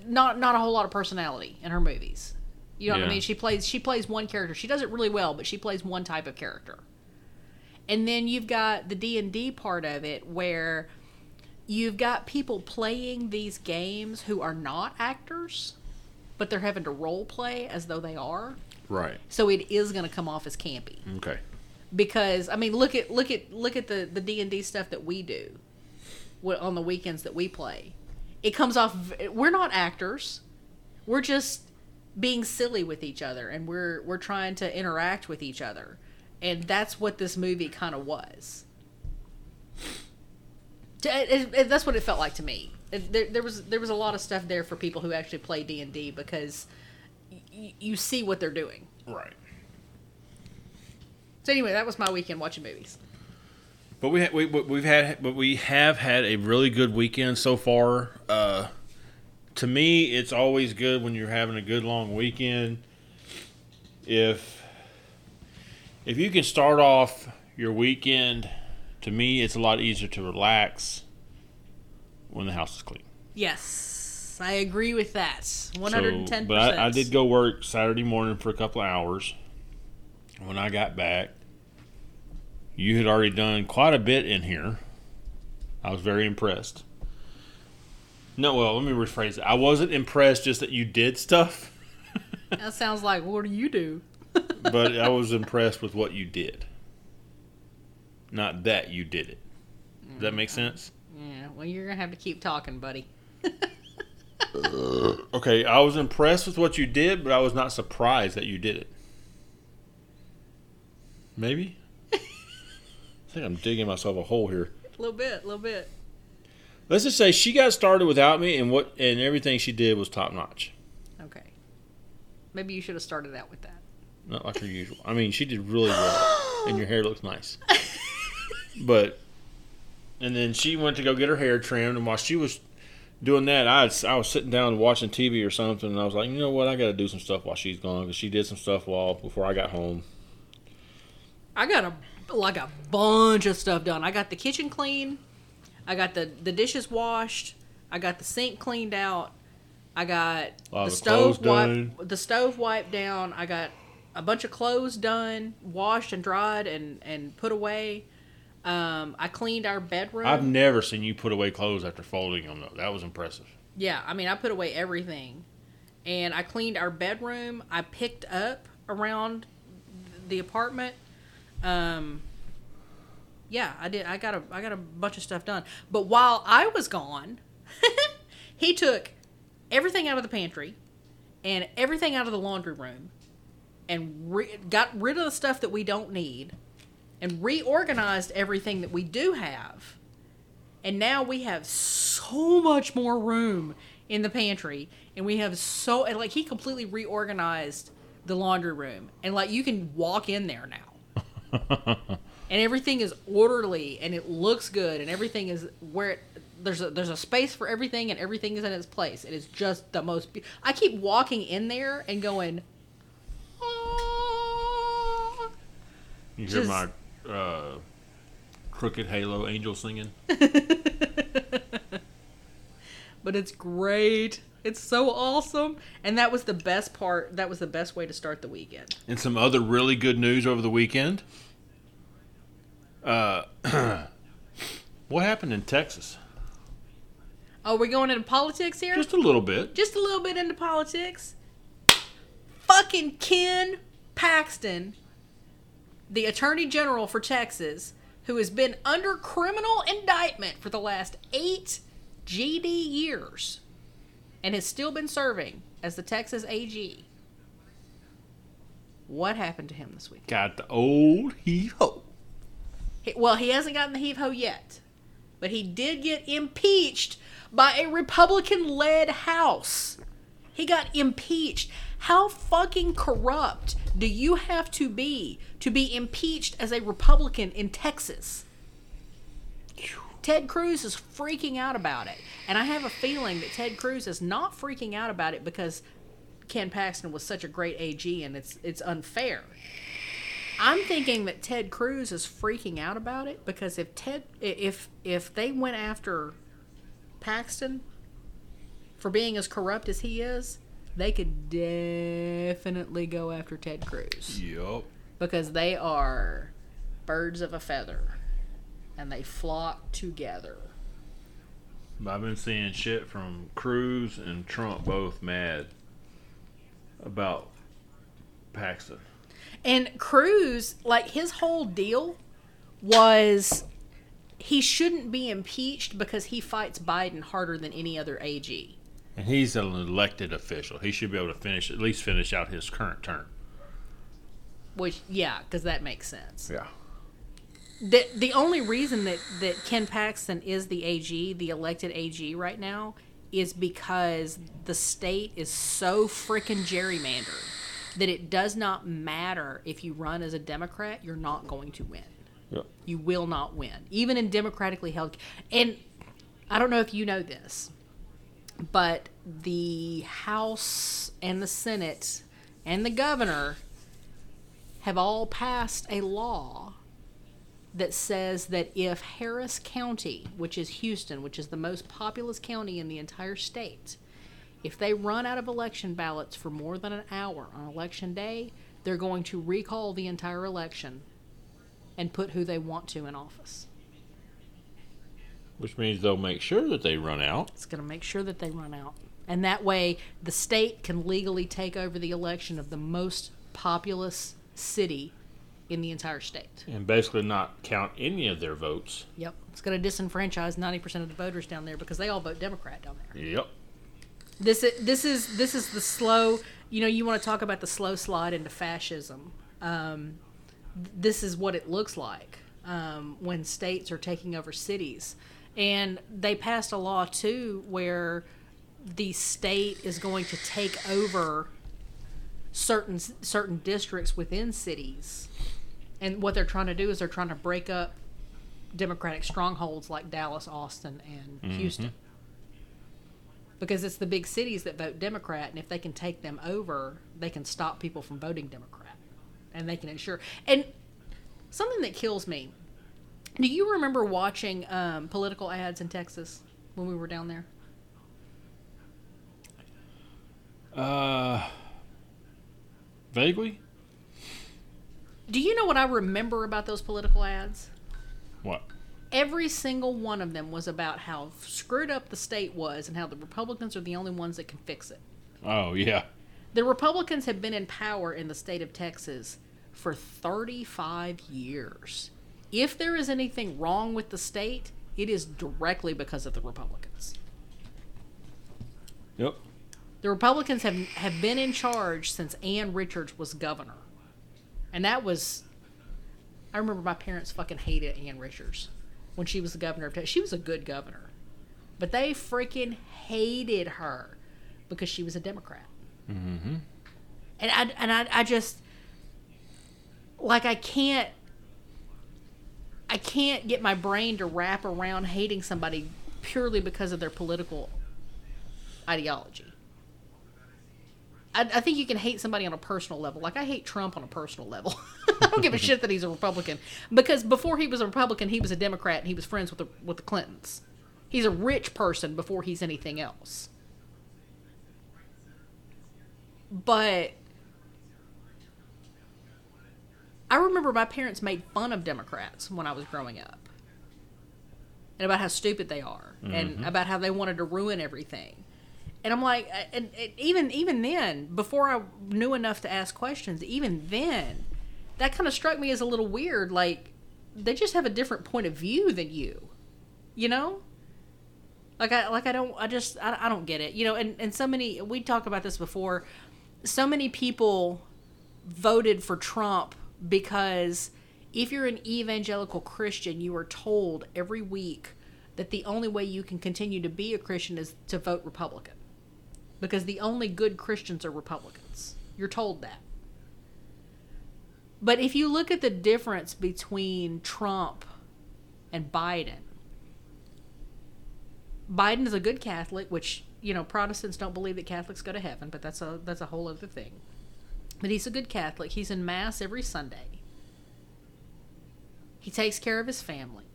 not not a whole lot of personality in her movies. You know what I mean? She plays she plays one character. She does it really well, but she plays one type of character. And then you've got the D&D part of it where you've got people playing these games who are not actors, but they're having to role play as though they are. Right. So it is going to come off as campy Okay. because I mean, look at look at look at the the D and D stuff that we do on the weekends that we play. It comes off. We're not actors. We're just being silly with each other, and we're we're trying to interact with each other, and that's what this movie kind of was. It- it- that's what it felt like to me. It- There, there was there was a lot of stuff there for people who actually play D and D because y- you see what they're doing. Right. So anyway, that was my weekend watching movies. But we ha- we we've had but we have had a really good weekend so far. Uh, to me, it's always good when you're having a good long weekend. If if you can start off your weekend, to me, it's a lot easier to relax when the house is clean. Yes, I agree with that. One hundred and ten But I, I did go work Saturday morning for a couple of hours. When I got back, you had already done quite a bit in here. I was very impressed. No, well, let me rephrase it. I wasn't impressed just that you did stuff, That sounds like what do you do? but I was impressed with what you did. Not that you did it. Does that make mm-hmm. sense? Yeah, well, you're gonna have to keep talking, buddy. Okay, I was impressed with what you did, but I was not surprised that you did it. Maybe? Think I'm digging myself a hole here. A little bit, a little bit. Let's just say she got started without me, and what and everything she did was top notch. Okay. Maybe you should have started out with that. Not like her usual. I mean, she did really well, and your hair looks nice. But, and then she went to go get her hair trimmed, and while she was doing that, I was, I was sitting down watching TV or something, and I was like, you know what, I got to do some stuff while she's gone because she did some stuff while before I got home. I got a like a bunch of stuff done. I got the kitchen clean. I got the the dishes washed. I got the sink cleaned out. I got the stove wiped. The stove wiped down. I got a bunch of clothes done, washed and dried and and put away. Um, I cleaned our bedroom. I've never seen you put away clothes after folding them though. That was impressive. Yeah, I mean, I put away everything, and I cleaned our bedroom. I picked up around the apartment. Um, yeah, I did. I got a I got a bunch of stuff done. But while I was gone, he took everything out of the pantry and everything out of the laundry room, and re- got rid of the stuff that we don't need, and reorganized everything that we do have. And now we have so much more room in the pantry, and we have so and like he completely reorganized the laundry room, and like you can walk in there now, and everything is orderly and it looks good, and everything is where it, there's a there's a space for everything and everything is in its place. It is just the most. Be- I keep walking in there and going. "Ah." You hear Just- my uh, crooked halo angel singing. but it's great. It's so awesome, and that was the best part. That was the best way to start the weekend. And some other really good news over the weekend. Uh, what happened in Texas? Oh, we're going into politics here. Just a little bit. just a little bit into politics. Fucking Ken Paxton, the Attorney General for Texas, who has been under criminal indictment for the last eight GD years and has still been serving as the Texas AG. What happened to him this week? Got the old heave ho. He- Well, he hasn't gotten the heave ho yet, but he did get impeached by a Republican led House. He got impeached. How fucking corrupt do you have to be to be impeached as a Republican in Texas? Ted Cruz is freaking out about it. And I have a feeling that Ted Cruz is not freaking out about it because Ken Paxton was such a great AG and it's it's unfair. I'm thinking that Ted Cruz is freaking out about it because if Ted if if they went after Paxton for being as corrupt as he is, they could definitely go after Ted Cruz Yup. because they are birds of a feather and they flock together. I've been seeing shit from Cruz and Trump both mad about Paxton. And Cruz, like his whole deal was he shouldn't be impeached because he fights Biden harder than any other AG. And he's an elected official. He should be able to finish at least finish out his current term. Which, yeah, because that makes sense. Yeah. The, the only reason that, that Ken Paxton is the AG, the elected AG right now, is because the state is so freaking gerrymandered that it does not matter if you run as a Democrat, you're not going to win. Yep. You will not win, even in democratically held. And I don't know if you know this, but the House and the Senate and the governor have all passed a law that says that if Harris County, which is Houston, which is the most populous county in the entire state, if they run out of election ballots for more than an hour on election day, they're going to recall the entire election and put who they want to in office. Which means they'll make sure that they run out. It's going to make sure that they run out. And that way, the state can legally take over the election of the most populous city in the entire state. And basically not count any of their votes. Yep. It's going to disenfranchise 90% of the voters down there because they all vote Democrat down there. Yep. This is this is this is the slow. You know, you want to talk about the slow slide into fascism. Um, this is what it looks like um, when states are taking over cities, and they passed a law too where the state is going to take over certain certain districts within cities, and what they're trying to do is they're trying to break up Democratic strongholds like Dallas, Austin, and Houston because it's the big cities that vote Democrat, and if they can take them over, they can stop people from voting Democrat, and they can ensure. And something that kills me. Do you remember watching um, political ads in Texas when we were down there? Uh, vaguely. Do you know what I remember about those political ads? What? Every single one of them was about how screwed up the state was and how the Republicans are the only ones that can fix it. Oh yeah. The Republicans have been in power in the state of Texas for 35 years. If there is anything wrong with the state, it is directly because of the Republicans. Yep. The Republicans have have been in charge since Ann Richards was governor. And that was I remember my parents fucking hated Ann Richards when she was the governor of Texas. She was a good governor. But they freaking hated her because she was a Democrat. Mm-hmm. and I and I, I just like I can't I can't get my brain to wrap around hating somebody purely because of their political ideology. I, I think you can hate somebody on a personal level. Like I hate Trump on a personal level. I don't give a shit that he's a Republican because before he was a Republican, he was a Democrat and he was friends with the with the Clintons. He's a rich person before he's anything else. But I remember my parents made fun of Democrats when I was growing up. And about how stupid they are and mm-hmm. about how they wanted to ruin everything. And I'm like uh, and, and even even then, before I knew enough to ask questions, even then, that kind of struck me as a little weird like they just have a different point of view than you. You know? Like I like I don't I just I, I don't get it. You know, and and so many we talked about this before. So many people voted for Trump because if you're an evangelical Christian, you are told every week that the only way you can continue to be a Christian is to vote Republican. Because the only good Christians are Republicans. You're told that. But if you look at the difference between Trump and Biden, Biden is a good Catholic, which you know Protestants don't believe that Catholics go to heaven, but that's a that's a whole other thing. But he's a good Catholic. He's in mass every Sunday. He takes care of his family.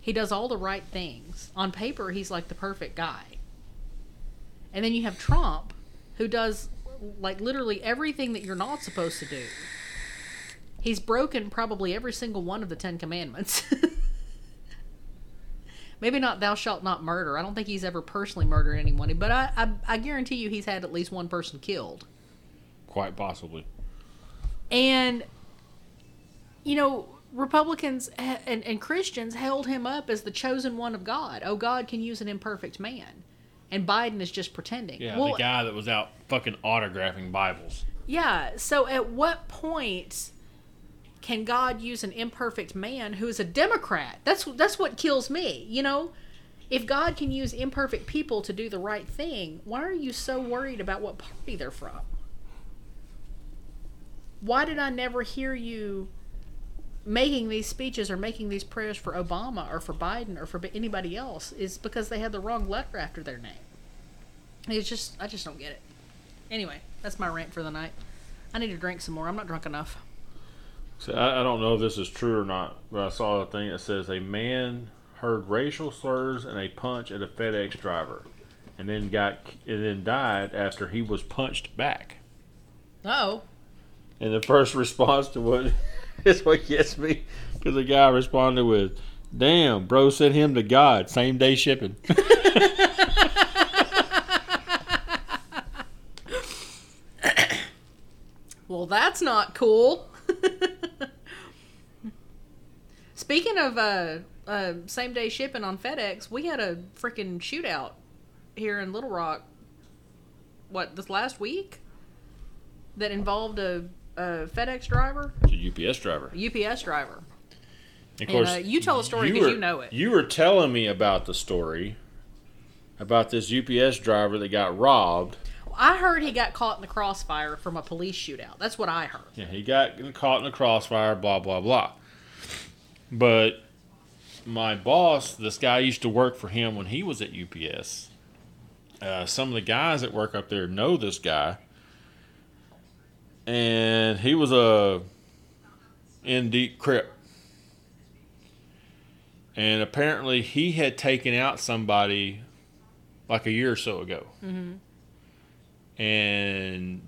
He does all the right things. On paper, he's like the perfect guy. And then you have Trump, who does like literally everything that you're not supposed to do. He's broken probably every single one of the Ten Commandments. Maybe not thou shalt not murder. I don't think he's ever personally murdered anyone, but I, I, I guarantee you he's had at least one person killed. Quite possibly. And, you know, Republicans and, and Christians held him up as the chosen one of God. Oh, God can use an imperfect man. And Biden is just pretending. Yeah, Well, the guy that was out fucking autographing Bibles. Yeah. So at what point can God use an imperfect man who is a Democrat? That's that's what kills me. You know, if God can use imperfect people to do the right thing, why are you so worried about what party they're from? Why did I never hear you making these speeches or making these prayers for Obama or for Biden or for anybody else? Is because they had the wrong letter after their name. It's just I just don't get it. Anyway, that's my rant for the night. I need to drink some more. I'm not drunk enough. So I, I don't know if this is true or not, but I saw a thing that says a man heard racial slurs and a punch at a FedEx driver, and then got and then died after he was punched back. Oh. And the first response to what is what gets me because the guy responded with, "Damn, bro, sent him to God, same day shipping." Well, that's not cool. Speaking of uh, uh, same day shipping on FedEx, we had a freaking shootout here in Little Rock. What this last week? That involved a, a FedEx driver, UPS driver. UPS driver. Of And, uh, you tell the story 'cause were- you know it. You were telling me about the story about this UPS driver that got robbed. I heard he got caught in the crossfire from a police shootout. That's what I heard. Yeah, he got caught in the crossfire, blah, blah, blah. But my boss, this guy used to work for him when he was at UPS. Uh, some of the guys that work up there know this guy. And he was a in deep crip. And apparently he had taken out somebody like a year or so ago. And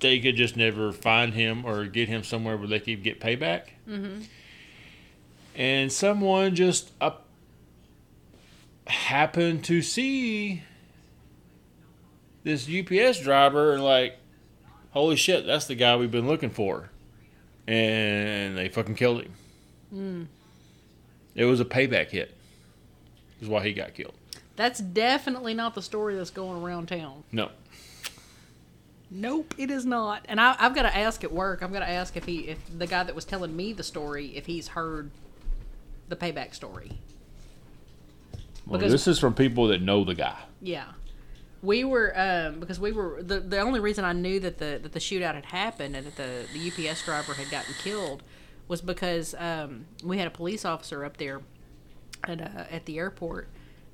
they could just never find him or get him somewhere where they could get payback. Mm-hmm. And someone just up happened to see this UPS driver and like, holy shit, that's the guy we've been looking for, and they fucking killed him. It was a payback hit. Is why he got killed. That's definitely not the story that's going around town. No, Nope, it is not. And I, I've got to ask at work. I've got to ask if he, if the guy that was telling me the story, if he's heard the payback story. well, Because- this is from people that know the guy. Yeah, we were um, because we were the the only reason I knew that the that the shootout had happened and that the the UPS driver had gotten killed was because um, we had a police officer up there at uh, at the airport,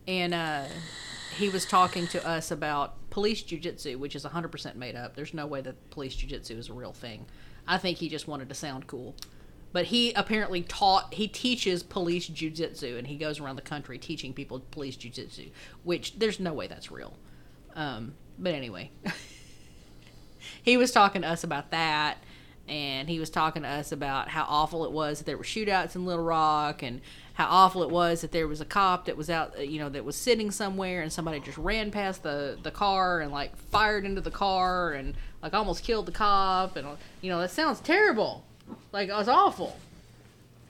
and uh, he was talking to us about police jujitsu, which is 100% made up. There's no way that police jujitsu is a real thing. I think he just wanted to sound cool. But he apparently taught, he teaches police jujitsu, and he goes around the country teaching people police jujitsu, which there's no way that's real. Um, but anyway, he was talking to us about that, and he was talking to us about how awful it was that there were shootouts in Little Rock, and how awful it was that there was a cop that was out, you know, that was sitting somewhere, and somebody just ran past the the car and like fired into the car and like almost killed the cop, and you know that sounds terrible, like it was awful.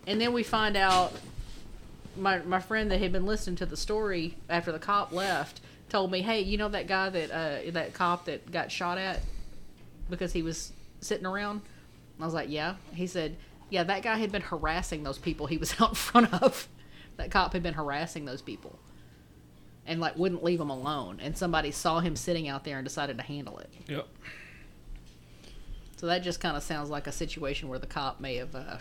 And then we find out my my friend that had been listening to the story after the cop left told me, "Hey, you know that guy that uh, that cop that got shot at because he was sitting around?" I was like, "Yeah." He said, "Yeah, that guy had been harassing those people he was out in front of. That cop had been harassing those people." And like wouldn't leave them alone, and somebody saw him sitting out there and decided to handle it. Yep. So that just kind of sounds like a situation where the cop may have uh,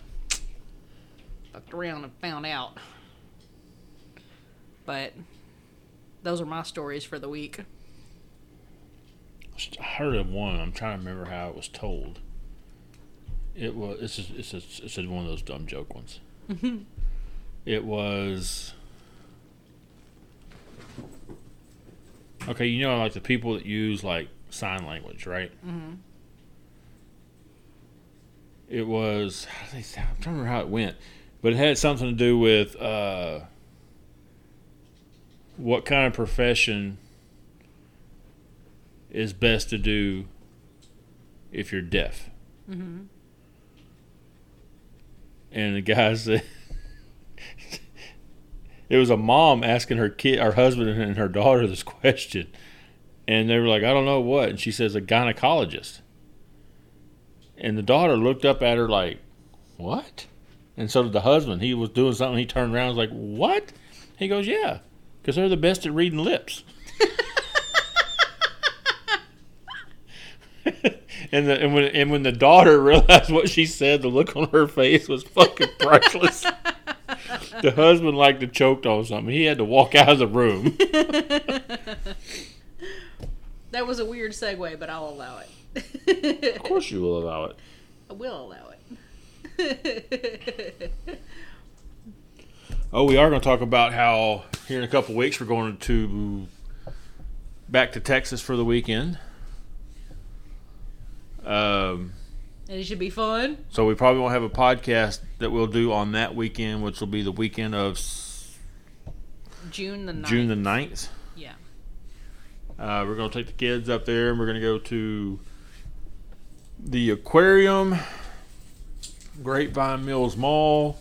fucked around and found out. But those are my stories for the week. I heard of one. I'm trying to remember how it was told. It was it's a, it's a, it's a, one of those dumb joke ones. it was okay. You know, like the people that use like sign language, right? Mm-hmm. It was how do they sound? I'm trying to remember how it went, but it had something to do with uh, what kind of profession is best to do if you're deaf. Mm-hmm. and the guy said it was a mom asking her kid, her husband, and her daughter this question, and they were like, "I don't know what," and she says, "A gynecologist." And the daughter looked up at her like, "What?" And so did the husband. He was doing something. He turned around, and was like, "What?" He goes, "Yeah, because they're the best at reading lips." and the, and when and when the daughter realized what she said, the look on her face was fucking priceless. the husband like to choked on something. He had to walk out of the room. That was a weird segue, but I'll allow it. of course, you will allow it. I will allow it. Oh, we are going to talk about how here in a couple weeks we're going to back to Texas for the weekend. Um, and it should be fun. so we probably won't have a podcast that we'll do on that weekend, which will be the weekend of June the 9th. June the 9th. Yeah. Uh, we're going to take the kids up there and we're going to go to the aquarium, Grapevine Mills Mall,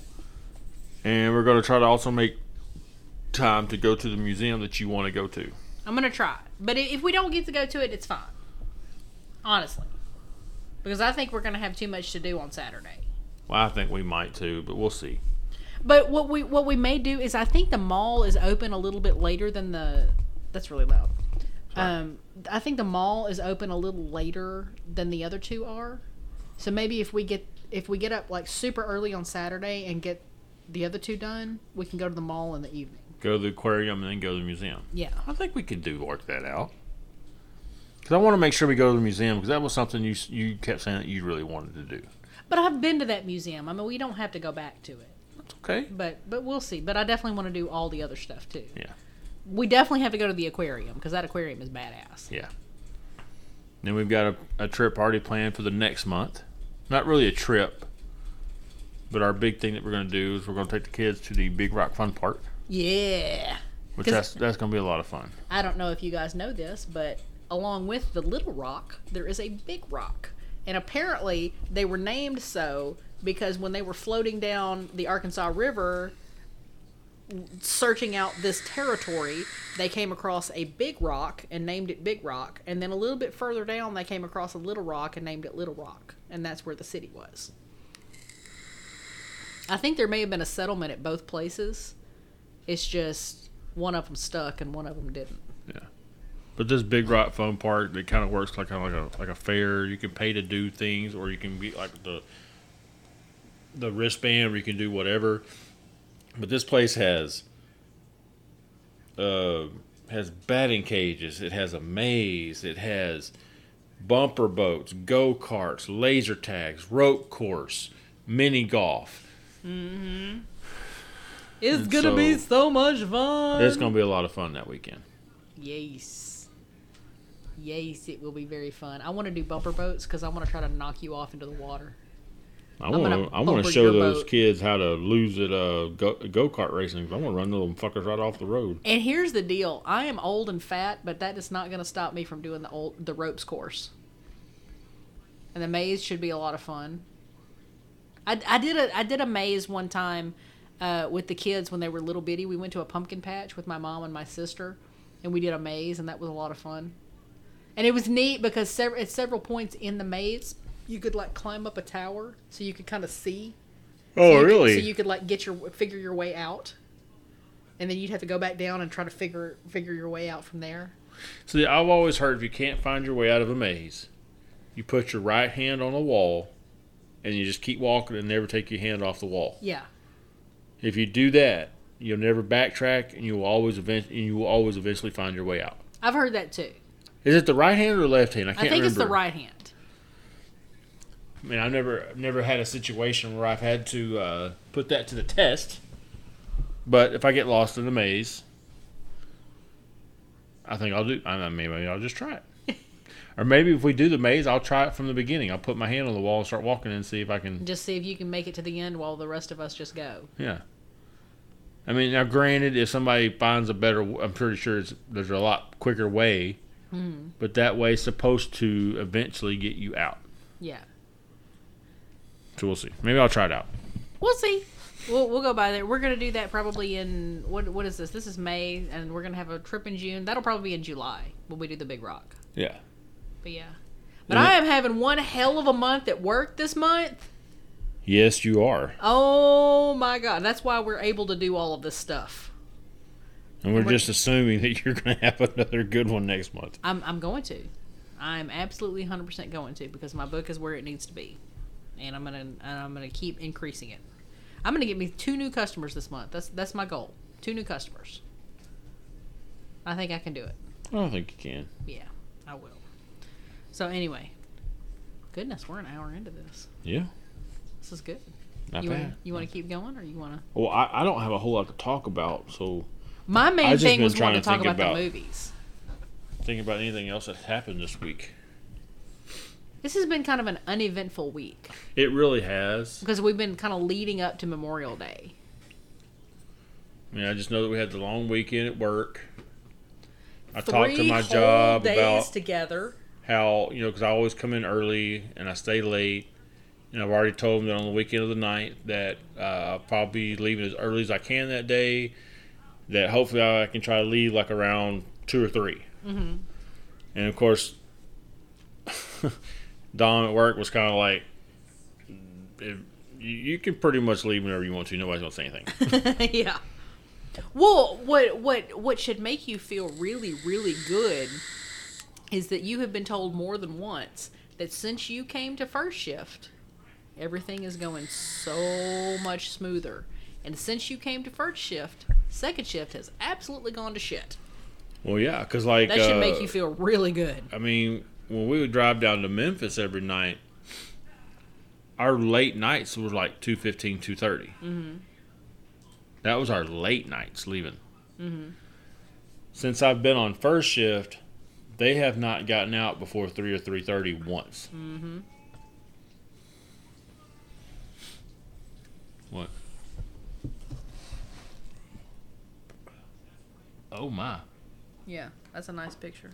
and we're going to try to also make time to go to the museum that you want to go to. I'm gonna try, but if we don't get to go to it, it's fine. Honestly, because I think we're gonna have too much to do on Saturday. Well, I think we might too, but we'll see. But what we what we may do is I think the mall is open a little bit later than the. That's really loud. Um, I think the mall is open a little later than the other two are. So maybe if we get if we get up like super early on Saturday and get the other two done, we can go to the mall in the evening. Go to the aquarium and then go to the museum. Yeah. I think we could do work that out. Because I want to make sure we go to the museum because that was something you you kept saying that you really wanted to do. But I've been to that museum. I mean, we don't have to go back to it. That's okay. But but we'll see. But I definitely want to do all the other stuff too. Yeah. We definitely have to go to the aquarium because that aquarium is badass. Yeah. Then we've got a, a trip already planned for the next month. Not really a trip, but our big thing that we're going to do is we're going to take the kids to the Big Rock Fun Park, Yeah. Which that's that's going to be a lot of fun. I don't know if you guys know this, but along with the Little Rock, there is a Big Rock. And apparently they were named so because when they were floating down the Arkansas River searching out this territory, they came across a big rock and named it Big Rock. And then a little bit further down, they came across a little rock and named it Little Rock. And that's where the city was. I think there may have been a settlement at both places. It's just one of them stuck and one of them didn't. Yeah. But this Big Rock Fun Park, it kind of works like kind of like a like a fair. You can pay to do things, or you can be like the the wristband, where you can do whatever. But this place has uh, has batting cages. It has a maze. It has bumper boats, go karts, laser tags, rope course, mini golf. It's And gonna be so- so much fun. It's gonna be a lot of fun that weekend. Yes. Yes, it will be very fun. I want to do bumper boats because I want to try to knock you off into the water. I want to. I want to show those boat. kids how to lose at uh, go go kart racing. I want to run them fuckers right off the road. And here's the deal: I am old and fat, but that is not going to stop me from doing the old the ropes course. And the maze should be a lot of fun. I, I did a I did a maze one time uh, with the kids when they were little bitty. We went to a pumpkin patch with my mom and my sister, and we did a maze, and that was a lot of fun. And it was neat because several, at several points in the maze, you could like climb up a tower, so you could kind of see. Oh, So you could- really? so you could like get your figure your way out, and then you'd have to go back down and try to figure figure your way out from there. See, I've always heard if you can't find your way out of a maze, you put your right hand on a wall, and you just keep walking and never take your hand off the wall. Yeah, If you do that, you'll never backtrack, and you will always event- and you will always eventually find your way out. I've heard that too. Is it the right hand or the left hand? I I can't I think remember. it's the right hand. I mean, I've never never had a situation where I've had to uh, put that to the test. But if I get lost in the maze, I think I'll do. I mean, maybe I'll just try it. Or maybe if we do the maze, I'll try it from the beginning. I'll put my hand on the wall and start walking and see if I can. Just see if you can make it to the end while the rest of us just go. Yeah. I mean, now granted, if somebody finds a better, I'm pretty sure it's, there's a lot quicker way. Hmm. But that way is supposed to eventually get you out. Yeah, So we'll see. Maybe I'll try it out. we'll see. We'll, we'll go by there. We're gonna do that probably in what what is this? This is May, and we're gonna have a trip in June. That'll probably be in July when we do the Big Rock. Yeah. But yeah, but. I am having one hell of a month at work this month. Yes, you are. Oh my god, that's why we're able to do all of this stuff. And we're We're- just assuming that you're going to have another good one next month. I'm I'm going to. I'm absolutely 100% going to because my book is where it needs to be. And I'm going to and I'm going to keep increasing it. I'm going to get me two new customers this month. That's that's my goal. Two new customers. I think I can do it. I don't think you can. Yeah, I will. So anyway, goodness, we're an hour into this. Yeah. This is good. Not you bad. want you want to keep going or you want to Well, I, I don't have a whole lot to talk about, so My main thing was trying wanting to to talk think about, about- the movies. thinking about anything else that happened this week. This has been kind of an uneventful week It really has. because we've been kind of leading up to Memorial Day. I mean, I just know that we had the long weekend at work. I Three talked to my job days about together. How you know because I always come in early and I stay late. And I've already told them that on the weekend of the night that uh, I'll probably be leaving as early as I can that day. That hopefully I can try to leave like around two or 3 Mm-hmm. And of course, Dom at work was kind of like, if, you can pretty much leave whenever you want to. Nobody's gonna say anything. yeah. Well, what what what should make you feel really really good is that you have been told more than once that since you came to first shift, everything is going so much smoother. And since you came to first shift, second shift has absolutely gone to shit. well, yeah, because like That should uh, make you feel really good. I mean, when we would drive down to Memphis every night, our late nights were like 2.15, 2.30. Mm-hmm. That was our late nights leaving. Mm-hmm. Since I've been on first shift, they have not gotten out before 3 or 3.30 once. Mm-hmm. What? Oh, my. Yeah, that's a nice picture.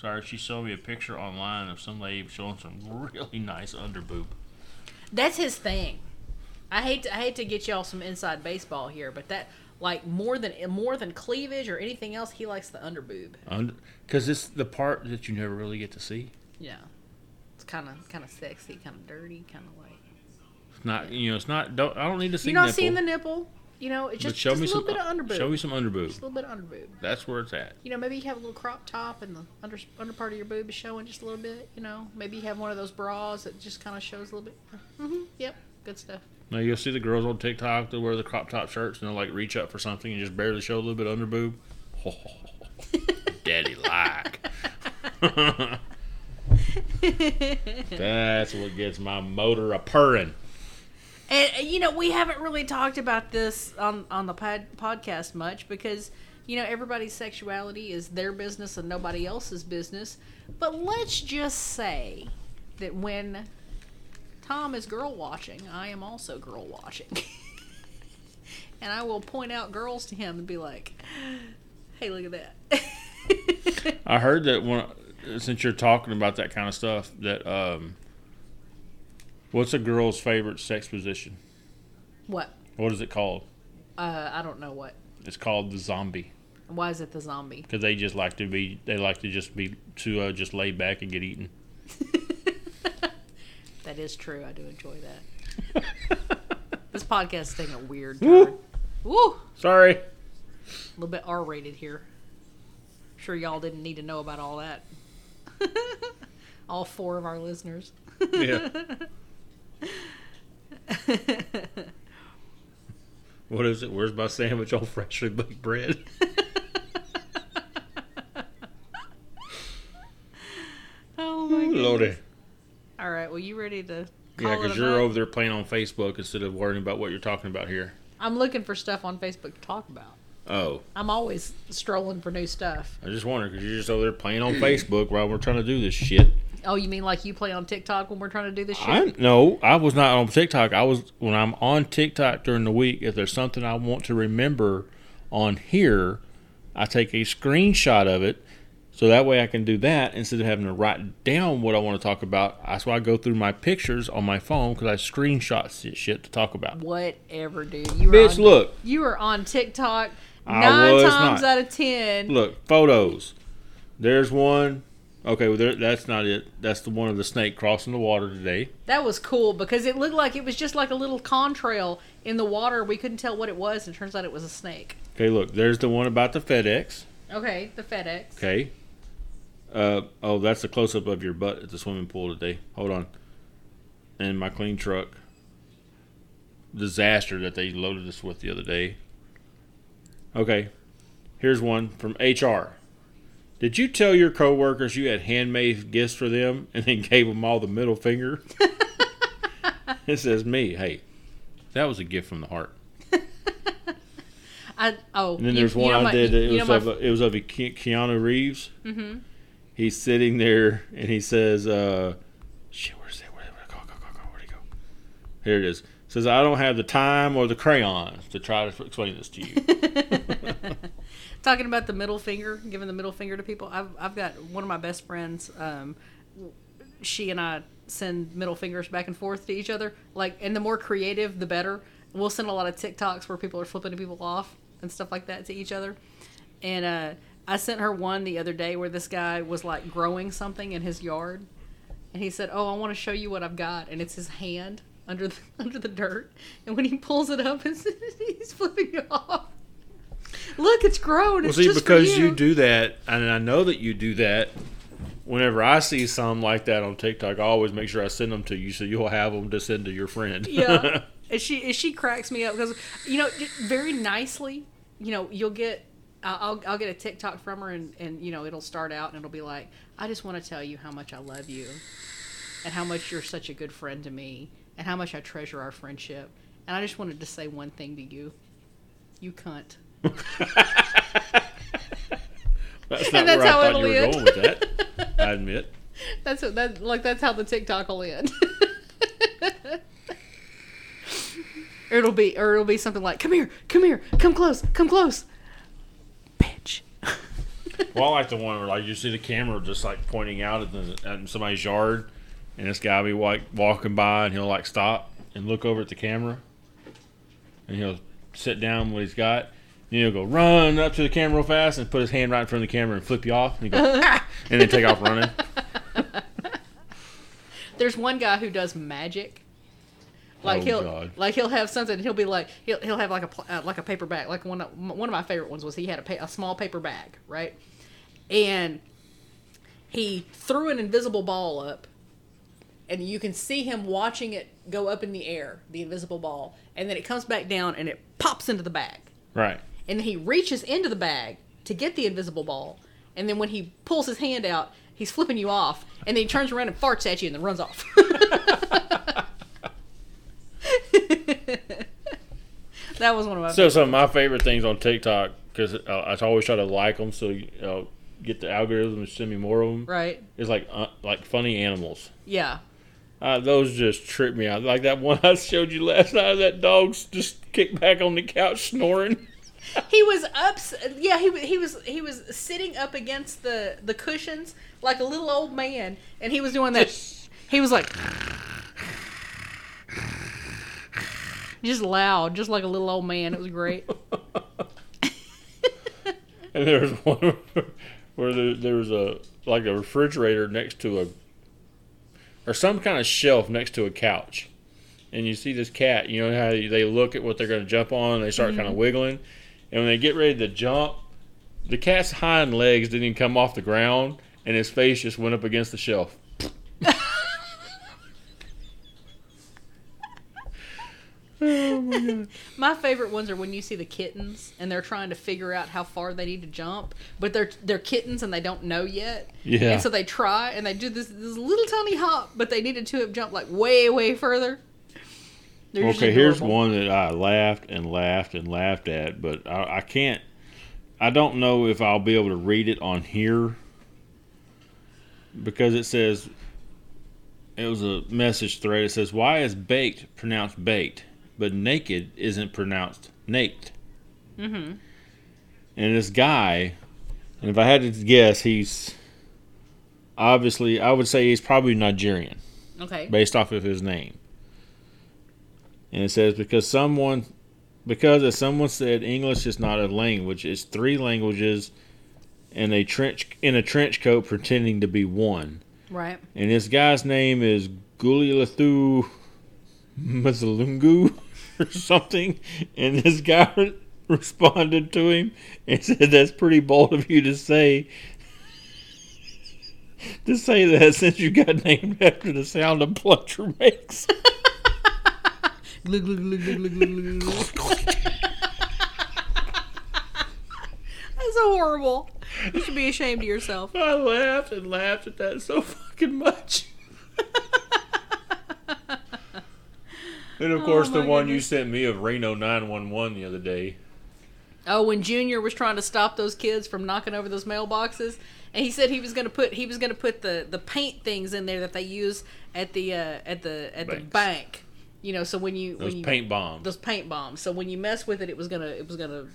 Sorry, she showed me a picture online of some lady showing some really nice underboob. That's his thing. I hate to, I hate to get y'all some inside baseball here, but that like more than more than cleavage or anything else, he likes the underboob. Under, because it's the part that you never really get to see. Yeah, it's kind of kind of sexy, kind of dirty, kind of like It's not, you know, it's not. Don't I don't need to see. you're not nipple, seeing the nipple. You know, it's just, show just me a little some. bit of underboob. Show me some just a little bit of underboob. That's where it's at. You know, maybe you have a little crop top and the under under part of your boob is showing just a little bit. You know, maybe you have one of those bras that just kind of shows a little bit. Mm-hmm. Yep, Good stuff. Now you'll see the girls on TikTok that wear the crop top shirts and they'll like reach up for something and just barely show a little bit under boob. Daddy like. That's what gets my motor a purring. And uh, you know, we haven't really talked about this on on the pod, podcast much because you know everybody's sexuality is their business and nobody else's business. But let's just say that when Tom is girl watching, I am also girl watching, and I will point out girls to him and be like, "Hey, look at that." I heard that when since you're talking about that kind of stuff that um, what's a girl's favorite sex position? what? What is it called? Uh, I don't know what. It's called the zombie Why is it the zombie? because they just like to be they like to just be to uh, just lay back and get eaten. That is true. I do enjoy that. this podcast thing a weird Woo. turn. Woo! Sorry. A little bit R rated here. Sure, y'all didn't need to know about all that. all four of our listeners. Yeah. What is it? Where's my sandwich on freshly baked bread? oh my god! All right, well, you ready to? Yeah, because you're night? over there playing on Facebook instead of worrying about what you're talking about here. I'm looking for stuff on Facebook to talk about. Oh, I'm always strolling for new stuff. I just wonder because you're just over there playing on Facebook while we're trying to do this shit. Oh, you mean like you play on TikTok when we're trying to do this shit? I no, I was not on TikTok. I was when I'm on TikTok during the week. If there's something I want to remember on here, I take a screenshot of it, so that way I can do that instead of having to write down what I want to talk about. That's why I go through my pictures on my phone because I screenshot shit- shit to talk about. Whatever, dude. You Bitch, on, look, You were on TikTok I nine times not. out of ten. look, photos. There's one. Okay, well, there, that's not it. That's the one of the snake crossing the water today. That was cool because it looked like it was just like a little contrail in the water. We couldn't tell what it was, and it turns out it was a snake. Okay, look, there's the one about the FedEx. Okay, the FedEx. Okay. Uh, oh, that's a close up of your butt at the swimming pool today. Hold on. And my clean truck. Disaster that they loaded us with the other day. Okay. Here's one from HR. Did you tell your coworkers you had handmade gifts for them and then gave them all the middle finger? it says me. Hey, that was a gift from the heart. I oh. And then you- there's you one know I my- did. It was of it was of Keanu Reeves. mm-hmm. He's sitting there and he says, uh, "Shit, where's that? Where, where, go, go, go, go, where'd he go?" Here it is. Says, "I don't have the time or the crayons to try to explain this to you." Talking about the middle finger, giving the middle finger to people. I've I've got one of my best friends. Um, she and I send middle fingers back and forth to each other. Like, and the more creative, the better. We'll send a lot of TikToks where people are flipping people off and stuff like that to each other. And uh, I sent her one the other day where this guy was like growing something in his yard, and he said, "Oh, I want to show you what I've got," and it's his hand under the, under the dirt. And when he pulls it up, he's flipping it off. Look, it's grown. well, It's see, just because for you. do that, and I know that you do that. Whenever I see some like that on TikTok, I always make sure I send them to you so you'll have them to send to your friend. yeah. And she and she cracks me up because you know very nicely, you know, you'll get. I'll, I'll get a TikTok from her and, and you know it'll start out and it'll be like I just want to tell you how much I love you and how much you're such a good friend to me and how much I treasure our friendship and I just wanted to say one thing to you you cunt that's And not that's where I how thought it'll you were end. going with that. I admit. that's what that like that's how the TikTok will end it'll be or it'll be something like come here come here come close come close Well, I like the one where like you see the camera just like pointing out at, the, at somebody's yard, and this guy be like walking by, and he'll like stop and look over at the camera, and he'll sit down what he's got. And he'll go run up to the camera real fast and put his hand right in front of the camera and flip you off, and, he go, "Ah," and then take off running. There's one guy who does magic. Like Oh, he'll God. like he'll have something. And he'll be like he'll he'll have like a uh, like a paper bag. Like one of, one of my favorite ones was he had a pa- a small paper bag, right? And he threw an invisible ball up, and you can see him watching it go up in the air, the invisible ball, and then it comes back down and it pops into the bag. Right. And then he reaches into the bag to get the invisible ball, and then when he pulls his hand out, he's flipping you off, and then he turns around and farts at you and then runs off. that was one of my So some of my favorite things on TikTok because uh, I always try to like them so you know, get the algorithm to send me more of them. right. Is like uh, like funny animals. Yeah. Uh, those just trip me out. Like that one I showed you last night. That dog's just kicked back on the couch snoring. He was up. Yeah, he he was he was sitting up against the the cushions like a little old man, and he was doing that. He was like, just loud, just like a little old man. It was great. And there was one where there, there was a like a refrigerator next to a or some kind of shelf next to a couch, and you see this cat. You know how they look at what they're going to jump on, and they start kind of mm-hmm. wiggling, and when they get ready to jump, the cat's hind legs didn't even come off the ground, and his face just went up against the shelf. oh my god! My favorite ones are when you see the kittens and they're trying to figure out how far they need to jump, but they're they're kittens and they don't know yet. Yeah. And so they try and they do this this little tiny hop, but they needed to have jumped like way way further. They're Okay, here's one that I laughed and laughed and laughed at, but I, I can't. I don't know if I'll be able to read it on here because it says it was a message thread. It says, "Why is baked pronounced baked, but naked isn't pronounced naked?" Mhm. And this guy, and if I had to guess, he's obviously I would say he's probably Nigerian Okay. based off of his name. And it says because someone because as someone said English is not a language, it's three languages and a trench in a trench coat pretending to be one. Right. And this guy's name is Gulilathu Mazalungu or something. And this guy responded to him and said that's pretty bold of you to say to say that since you got named after the sound a plunger makes. That's so horrible. You should be ashamed of yourself. I laughed and laughed at that so fucking much. and of course, the my one you sent me of Reno 911 the other day. Oh, when Junior was trying to stop those kids from knocking over those mailboxes, and he said he was going to put he was going to put the the paint things in there that they use at the uh, at the at the bank. You know, so when you Those when you paint bombs. those paint bombs. So when you mess with it, it was gonna it was gonna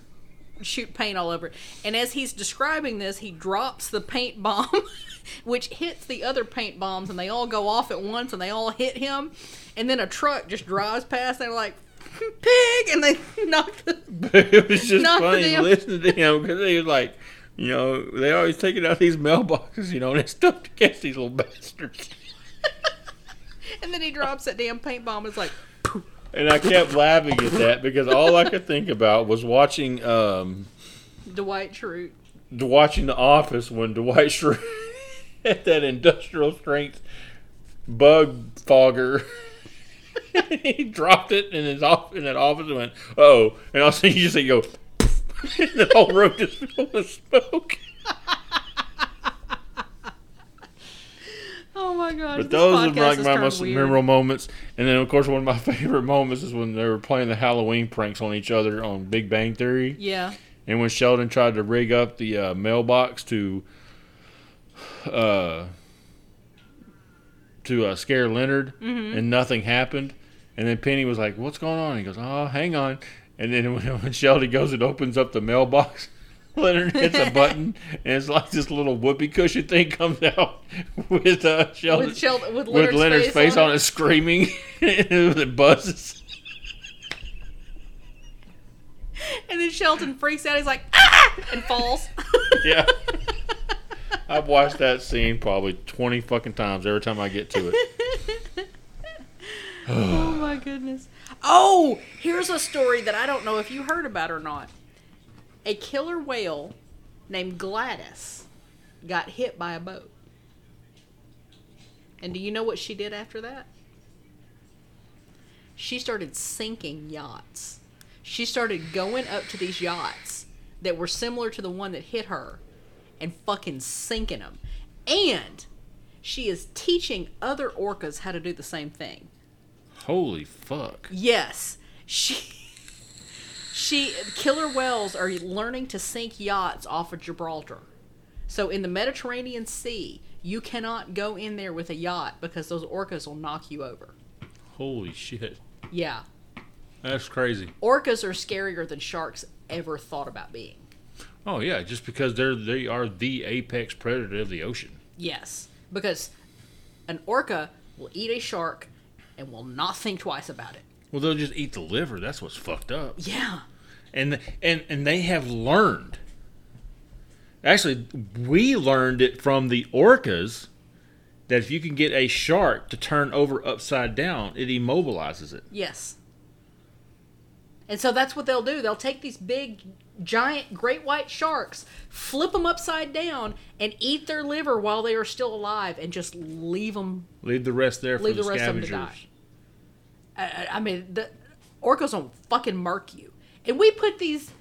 shoot paint all over. it. And as he's describing this, he drops the paint bomb, which hits the other paint bombs, and they all go off at once, and they all hit him. And then a truck just drives past. And they're like, "Pig!" and they knock the. it was just funny them. listening to him because he was like, you know, they always take it out of these mailboxes, you know, and it's stuff to catch these little bastards. And then he drops that damn paint bomb. It's like, And I kept laughing at that because all I could think about was watching um, Dwight Schrute. the watching The Office when Dwight Schrute had that industrial strength bug fogger. he dropped it in his off in that office and went, "Oh!" And all of a sudden you just say, "Go," and the whole room just filled with smoke. Oh my god! But those are like my most weird. memorable moments. And then, of course, one of my favorite moments is when they were playing the Halloween pranks on each other on Big Bang Theory. Yeah. And when Sheldon tried to rig up the uh, mailbox to uh, to uh, scare Leonard, Mm-hmm. and nothing happened. And then Penny was like, "What's going on?" He goes, "Oh, hang on." And then when, when Sheldon goes and opens up the mailbox, Leonard hits a button, and it's like this little whoopee cushion thing comes out with uh, Sheldon With Sheldon, with with Leonard's, Leonard's face, on it. it, screaming, it buzzes. and then Sheldon freaks out. He's like, ah, and falls. Yeah. I've watched that scene probably twenty fucking times every time I get to it. oh my goodness. Oh, here's a story that I don't know if you heard about or not. A killer whale named Gladys got hit by a boat. And do you know what she did after that? She started sinking yachts. She started going up to these yachts that were similar to the one that hit her and fucking sinking them. And she is teaching other orcas how to do the same thing. Holy fuck. Yes. She she killer whales are learning to sink yachts off of Gibraltar. So in the Mediterranean Sea, you cannot go in there with a yacht because those orcas will knock you over. Holy shit. Yeah. That's crazy. Orcas are scarier than sharks ever thought about being. Oh yeah, just because they're they are the apex predator of the ocean. Yes. Because an orca will eat a shark and will not think twice about it. Well, they'll just eat the liver. That's what's fucked up. Yeah. And and and they have learned. Actually, we learned it from the orcas that if you can get a shark to turn over upside down, it immobilizes it. Yes. And so that's what they'll do. They'll take these big, giant, great white sharks, flip them upside down, and eat their liver while they are still alive, and just leave them. Leave the rest there for Leave the, the rest of 'em to scavengers. die. I, I mean, the orcas don't fucking mark you, and we put these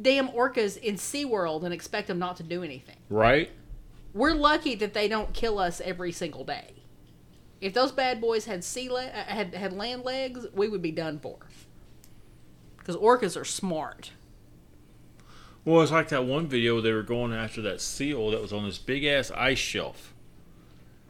damn orcas in SeaWorld and expect them not to do anything. Right? We're lucky that they don't kill us every single day. If those bad boys had sea le- uh, had had land legs, we would be done for. Because orcas are smart. Well, it's like that one video where they were going after that seal that was on this big ass ice shelf.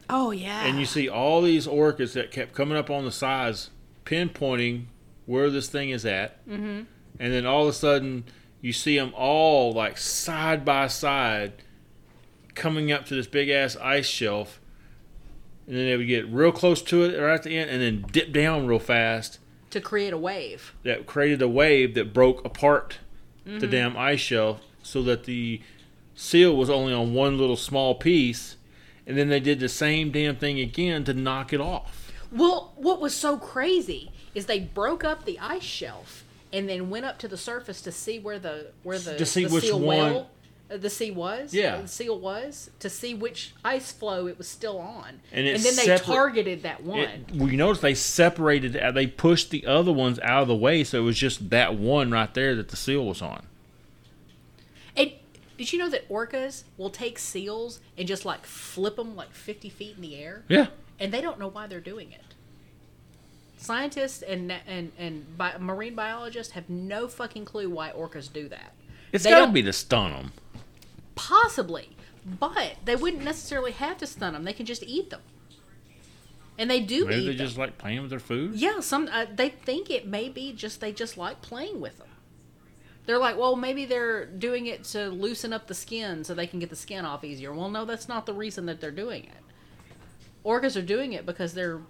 Oh yeah. And you see all these orcas that kept coming up on the sides, pinpointing where this thing is at. Mm-hmm. And then all of a sudden, you see them all like side by side coming up to this big ass ice shelf. And then they would get real close to it right at the end and then dip down real fast. to create a wave. That created a wave that broke apart the damn ice shelf so that the seal was only on one little small piece. And then they did the same damn thing again to knock it off. Well, what was so crazy is they broke up the ice shelf and then went up to the surface to see where the where the, To see the which seal one- whale, uh, the sea was. Yeah. the seal was to see which ice floe it was still on, And it's then they targeted that one. It, well, you notice they separated, uh, they pushed the other ones out of the way, so it was just that one right there that the seal was on. And did you know that orcas will take seals and just like flip them like fifty feet in the air, Yeah. And they don't know why they're doing it. Scientists and and and bi- marine biologists have no fucking clue why orcas do that. It's got to be to stun them. Possibly, but they wouldn't necessarily have to stun them. They can just eat them, and they do Maybe they them. just like playing with their food. Yeah, some uh, they think it may be just they just like playing with them. They're like, well, maybe they're doing it to loosen up the skin so they can get the skin off easier. Well, no, that's not the reason that they're doing it. Orcas are doing it because they're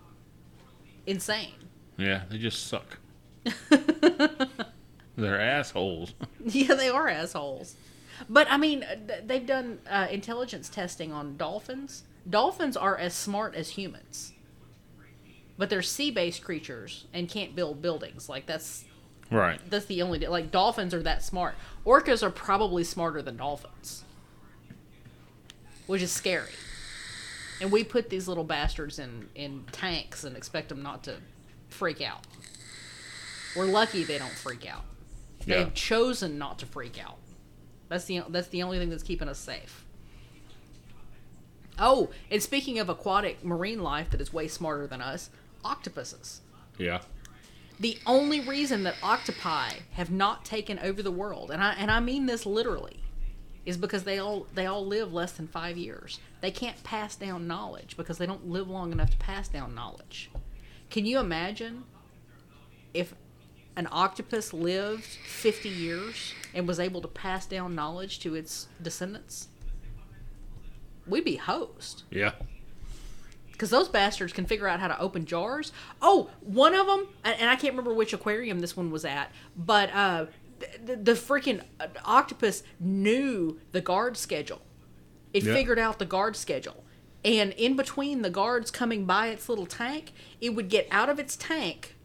insane. Yeah, they just suck. They're assholes. Yeah, they are assholes. But I mean, they've done uh, intelligence testing on dolphins. Dolphins are as smart as humans, but they're sea-based creatures and can't build buildings. Like that's right. that's the only like dolphins are that smart. Orcas are probably smarter than dolphins, which is scary. And we put these little bastards in in tanks and expect them not to freak out. We're lucky they don't freak out. Yeah. They've chosen not to freak out. That's the that's the only thing that's keeping us safe. Oh, and speaking of aquatic marine life that is way smarter than us, octopuses. Yeah. The only reason that octopi have not taken over the world, and I and I mean this literally, is because they all they all live less than five years. They can't pass down knowledge because they don't live long enough to pass down knowledge. Can you imagine if an octopus lived 50 years and was able to pass down knowledge to its descendants? We'd be host Yeah. because those bastards can figure out how to open jars. Oh, one of them, and I can't remember which aquarium this one was at, but uh, the, the freaking octopus knew the guard schedule. It figured out the guard schedule. And in between the guards coming by its little tank, it would get out of its tank,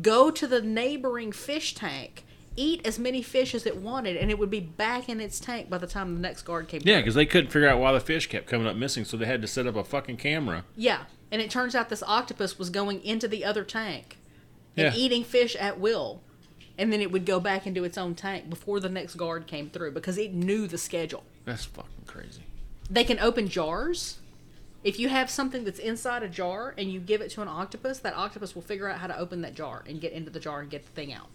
go to the neighboring fish tank, eat as many fish as it wanted, and it would be back in its tank by the time the next guard came. Yeah, because they couldn't figure out why the fish kept coming up missing, so they had to set up a fucking camera. yeah, and it turns out this octopus was going into the other tank and Yeah. eating fish at will, and then it would go back into its own tank before the next guard came through because it knew the schedule. That's fucking crazy. They can open jars. If you have something that's inside a jar and you give it to an octopus, that octopus will figure out how to open that jar and get into the jar and get the thing out.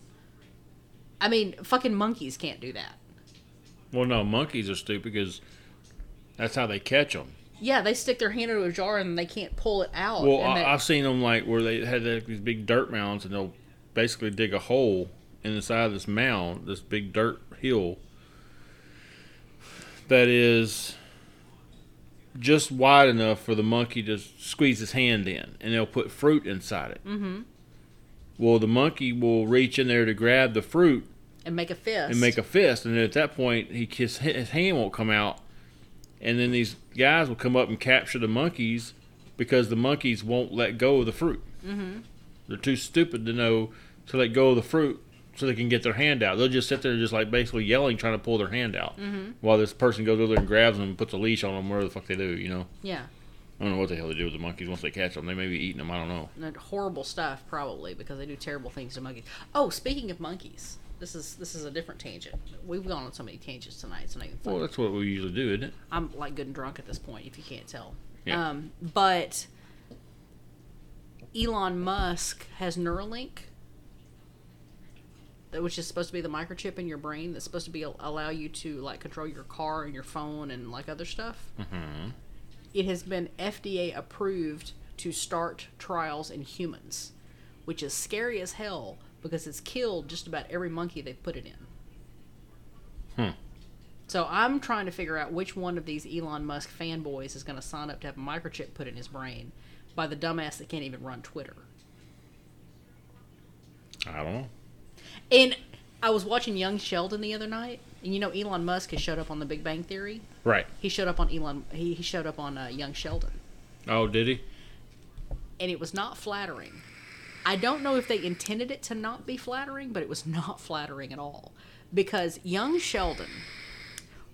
I mean, fucking monkeys can't do that. Well, no, monkeys are stupid because that's how they catch them. Yeah, they stick their hand into a jar and they can't pull it out. Well, I, I've seen them like where they had like, these big dirt mounds, and they'll basically dig a hole in the side of this mound, this big dirt hill that is just wide enough for the monkey to squeeze his hand in, and they'll put fruit inside it. Mm-hmm. Well, the monkey will reach in there to grab the fruit and make a fist. and make a fist, and then at that point, he his, his hand won't come out, and then these guys will come up and capture the monkeys because the monkeys won't let go of the fruit. Mm-hmm. They're too stupid to know to let go of the fruit so they can get their hand out. They'll just sit there just like basically yelling, trying to pull their hand out, mm-hmm. while this person goes over there and grabs them and puts a leash on them, whatever the fuck they do. You know, yeah. I don't know what the hell they do with the monkeys once they catch them. They may be eating them. I don't know. And horrible stuff probably because they do terrible things to monkeys. Oh, speaking of monkeys, this is this is a different tangent. We've gone on so many tangents tonight. It's not even funny. Well, that's what we usually do, isn't it? I'm like good and drunk at this point, if you can't tell. Yeah. Um, but Elon Musk has Neuralink, which is supposed to be the microchip in your brain that's supposed to be allow you to like control your car and your phone and like other stuff. Mm-hmm. It has been FDA approved to start trials in humans, which is scary as hell because it's killed just about every monkey they've put it in. Hmm. So I'm trying to figure out which one of these Elon Musk fanboys is going to sign up to have a microchip put in his brain by the dumbass that can't even run Twitter. I don't know. And I was watching Young Sheldon the other night, and you know Elon Musk has showed up on The Big Bang Theory. Right. He showed up on Elon. He, he showed up on uh, Young Sheldon, Oh, did he? and it was not flattering. I don't know if they intended it to not be flattering, but it was not flattering at all because Young Sheldon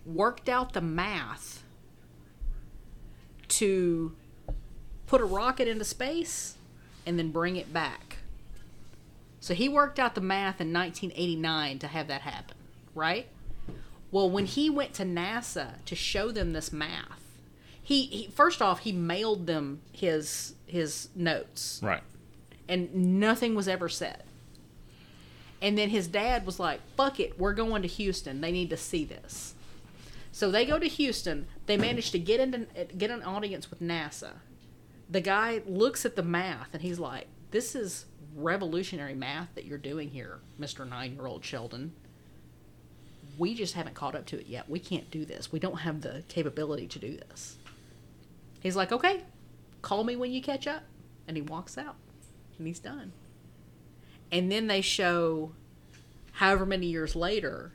worked out the math to put a rocket into space and then bring it back. So he worked out the math in 1989 to have that happen, right? Well, when he went to NASA to show them this math, he, he first off he mailed them his his notes Right. and nothing was ever said. And then his dad was like, "Fuck it, we're going to Houston. They need to see this." So they go to Houston. They manage to get into get an audience with NASA. The guy looks at the math and he's like, "This is revolutionary math that you're doing here, Mister Nine-year-old Sheldon. We just haven't caught up to it yet. We can't do this. We don't have the capability to do this." He's like, "Okay, call me when you catch up," and he walks out and he's done. And then they show, however many years later,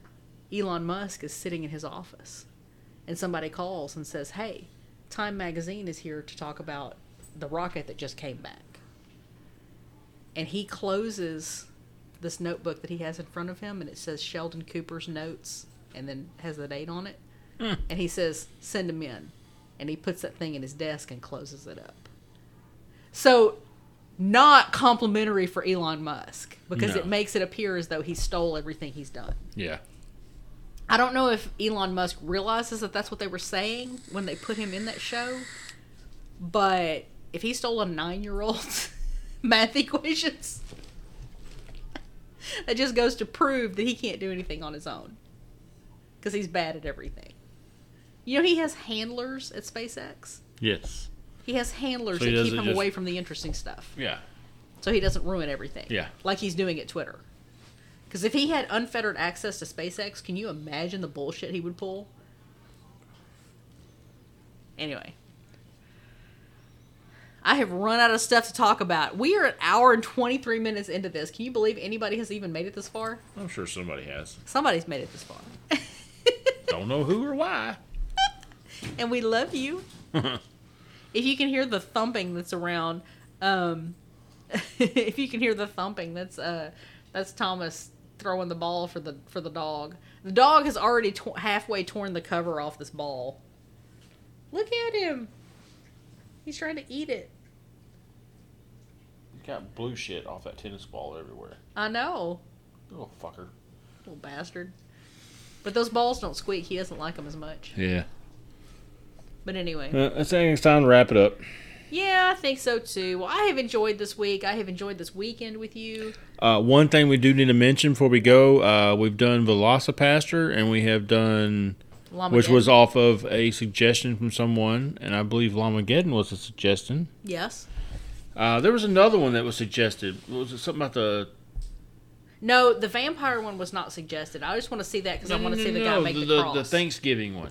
Elon Musk is sitting in his office, and somebody calls and says, "Hey, Time Magazine is here to talk about the rocket that just came back." And he closes this notebook that he has in front of him, and it says Sheldon Cooper's notes, and then has the date on it. Hmm. And he says, "Send him in," and he puts that thing in his desk and closes it up. So not complimentary for Elon Musk because No. it makes it appear as though he stole everything he's done. Yeah. I don't know if Elon Musk realizes that that's what they were saying when they put him in that show, but if he stole a nine year old's math equations, that just goes to prove that he can't do anything on his own because he's bad at everything. You know, he has handlers at SpaceX. Yes. He has handlers So he that keep him just- away from the interesting stuff. Yeah. so he doesn't ruin everything. Yeah. Like he's doing at Twitter. Because if he had unfettered access to SpaceX, can you imagine the bullshit he would pull? Anyway. I have run out of stuff to talk about. We are an hour and 23 minutes into this. Can you believe anybody has even made it this far? I'm sure somebody has. Somebody's made it this far. Don't know who or why. and we love you. if you can hear the thumping that's around, um, if you can hear the thumping, that's uh, that's Thomas throwing the ball for the for the dog. The dog has already to- halfway torn the cover off this ball. Look at him. He's trying to eat it. You got blue shit off that tennis ball everywhere. I know, Little fucker. little bastard. But those balls don't squeak. He doesn't like them as much. Yeah. But anyway. Uh, I think it's time to wrap it up. Yeah, I think so too. Well, I have enjoyed this week. I have enjoyed this weekend with you. Uh, one thing we do need to mention before we go, uh, we've done Velocipastor and we have done, which was off of a suggestion from someone, and I believe Llamageddon was a suggestion. yes. Uh, there was another one that was suggested. Was it something about the? No, the vampire one was not suggested. I just want to see that because I want to see the guy no, make the, the, cross. the Thanksgiving one.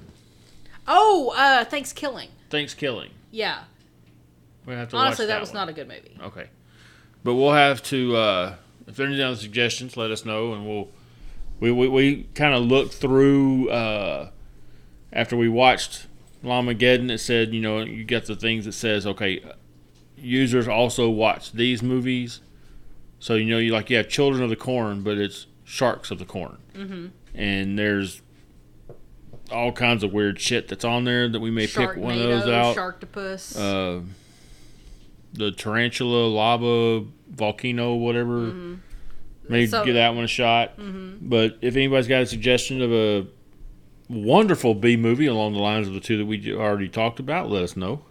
oh, uh, Thanksgiving. Thanksgiving. Yeah. We have to Honestly, watch that, that, was one. not a good movie. Okay. But we'll have to uh if there's any other suggestions, let us know and we'll we we, we kind of looked through uh after we watched Llamageddon it said, you know, you get the things that says, okay, users also watch these movies. So you know you like you have Children of the Corn, but it's Sharks of the Corn. Mm-hmm. And there's all kinds of weird shit that's on there that we may pick one of those out Sharktopus. uh, the tarantula lava volcano whatever maybe So- give that one a shot but if anybody's got a suggestion of a wonderful b movie along the lines of the two that we already talked about let us know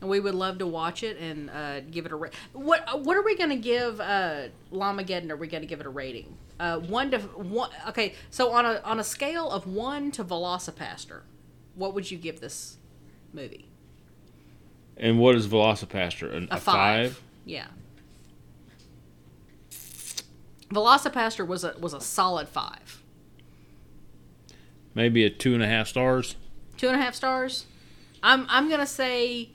we would love to watch it and uh, give it a ra- what What are we going to give uh, Llamageddon? Are we going to give it a rating? Uh, one to one. Okay, so on a on a scale of one to Velocipastor, what would you give this movie? and what is velocipastor An- A, a, five. five? Yeah. Velocipastor was a was a solid five. Maybe a two and a half stars Two and a half stars. I'm I'm gonna say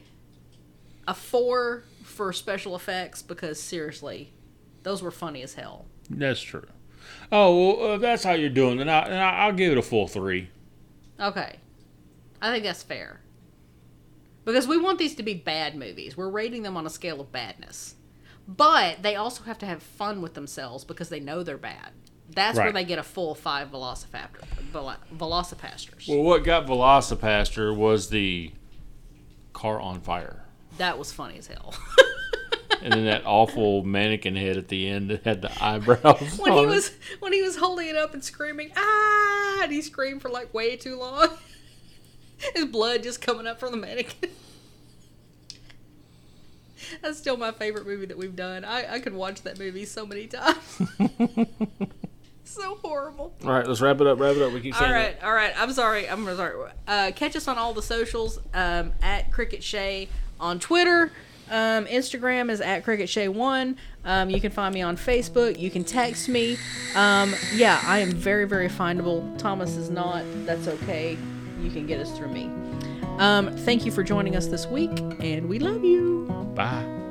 a four for special effects because seriously, those were funny as hell. that's true oh well, uh, that's how you're doing then, I, then i'll give it a full three Okay, I think that's fair. Because we want these to be bad movies. We're rating them on a scale of badness. But they also have to have fun with themselves because they know they're bad. That's where they get a full five Velocipastor, Velo- Velocipastors. well what got velocipastor was the car on fire that was funny as hell. and then that awful mannequin head at the end that had the eyebrows. when he it. was when he was holding it up and screaming ah and he screamed for like way too long his blood just coming up from the mannequin that's still my favorite movie that we've done i, I could watch that movie so many times so horrible. All right, let's wrap it up. Wrap it up. We keep all saying right all right. I'm sorry i'm sorry. Uh, catch us on all the socials um, at cricket shay on twitter. Um, instagram is at cricket shay one. Um, you can find me on facebook. You can text me. Um, yeah i am very very findable. Thomas is not. That's okay. You can get us through me. Um, thank you for joining us this week and we love you. Bye.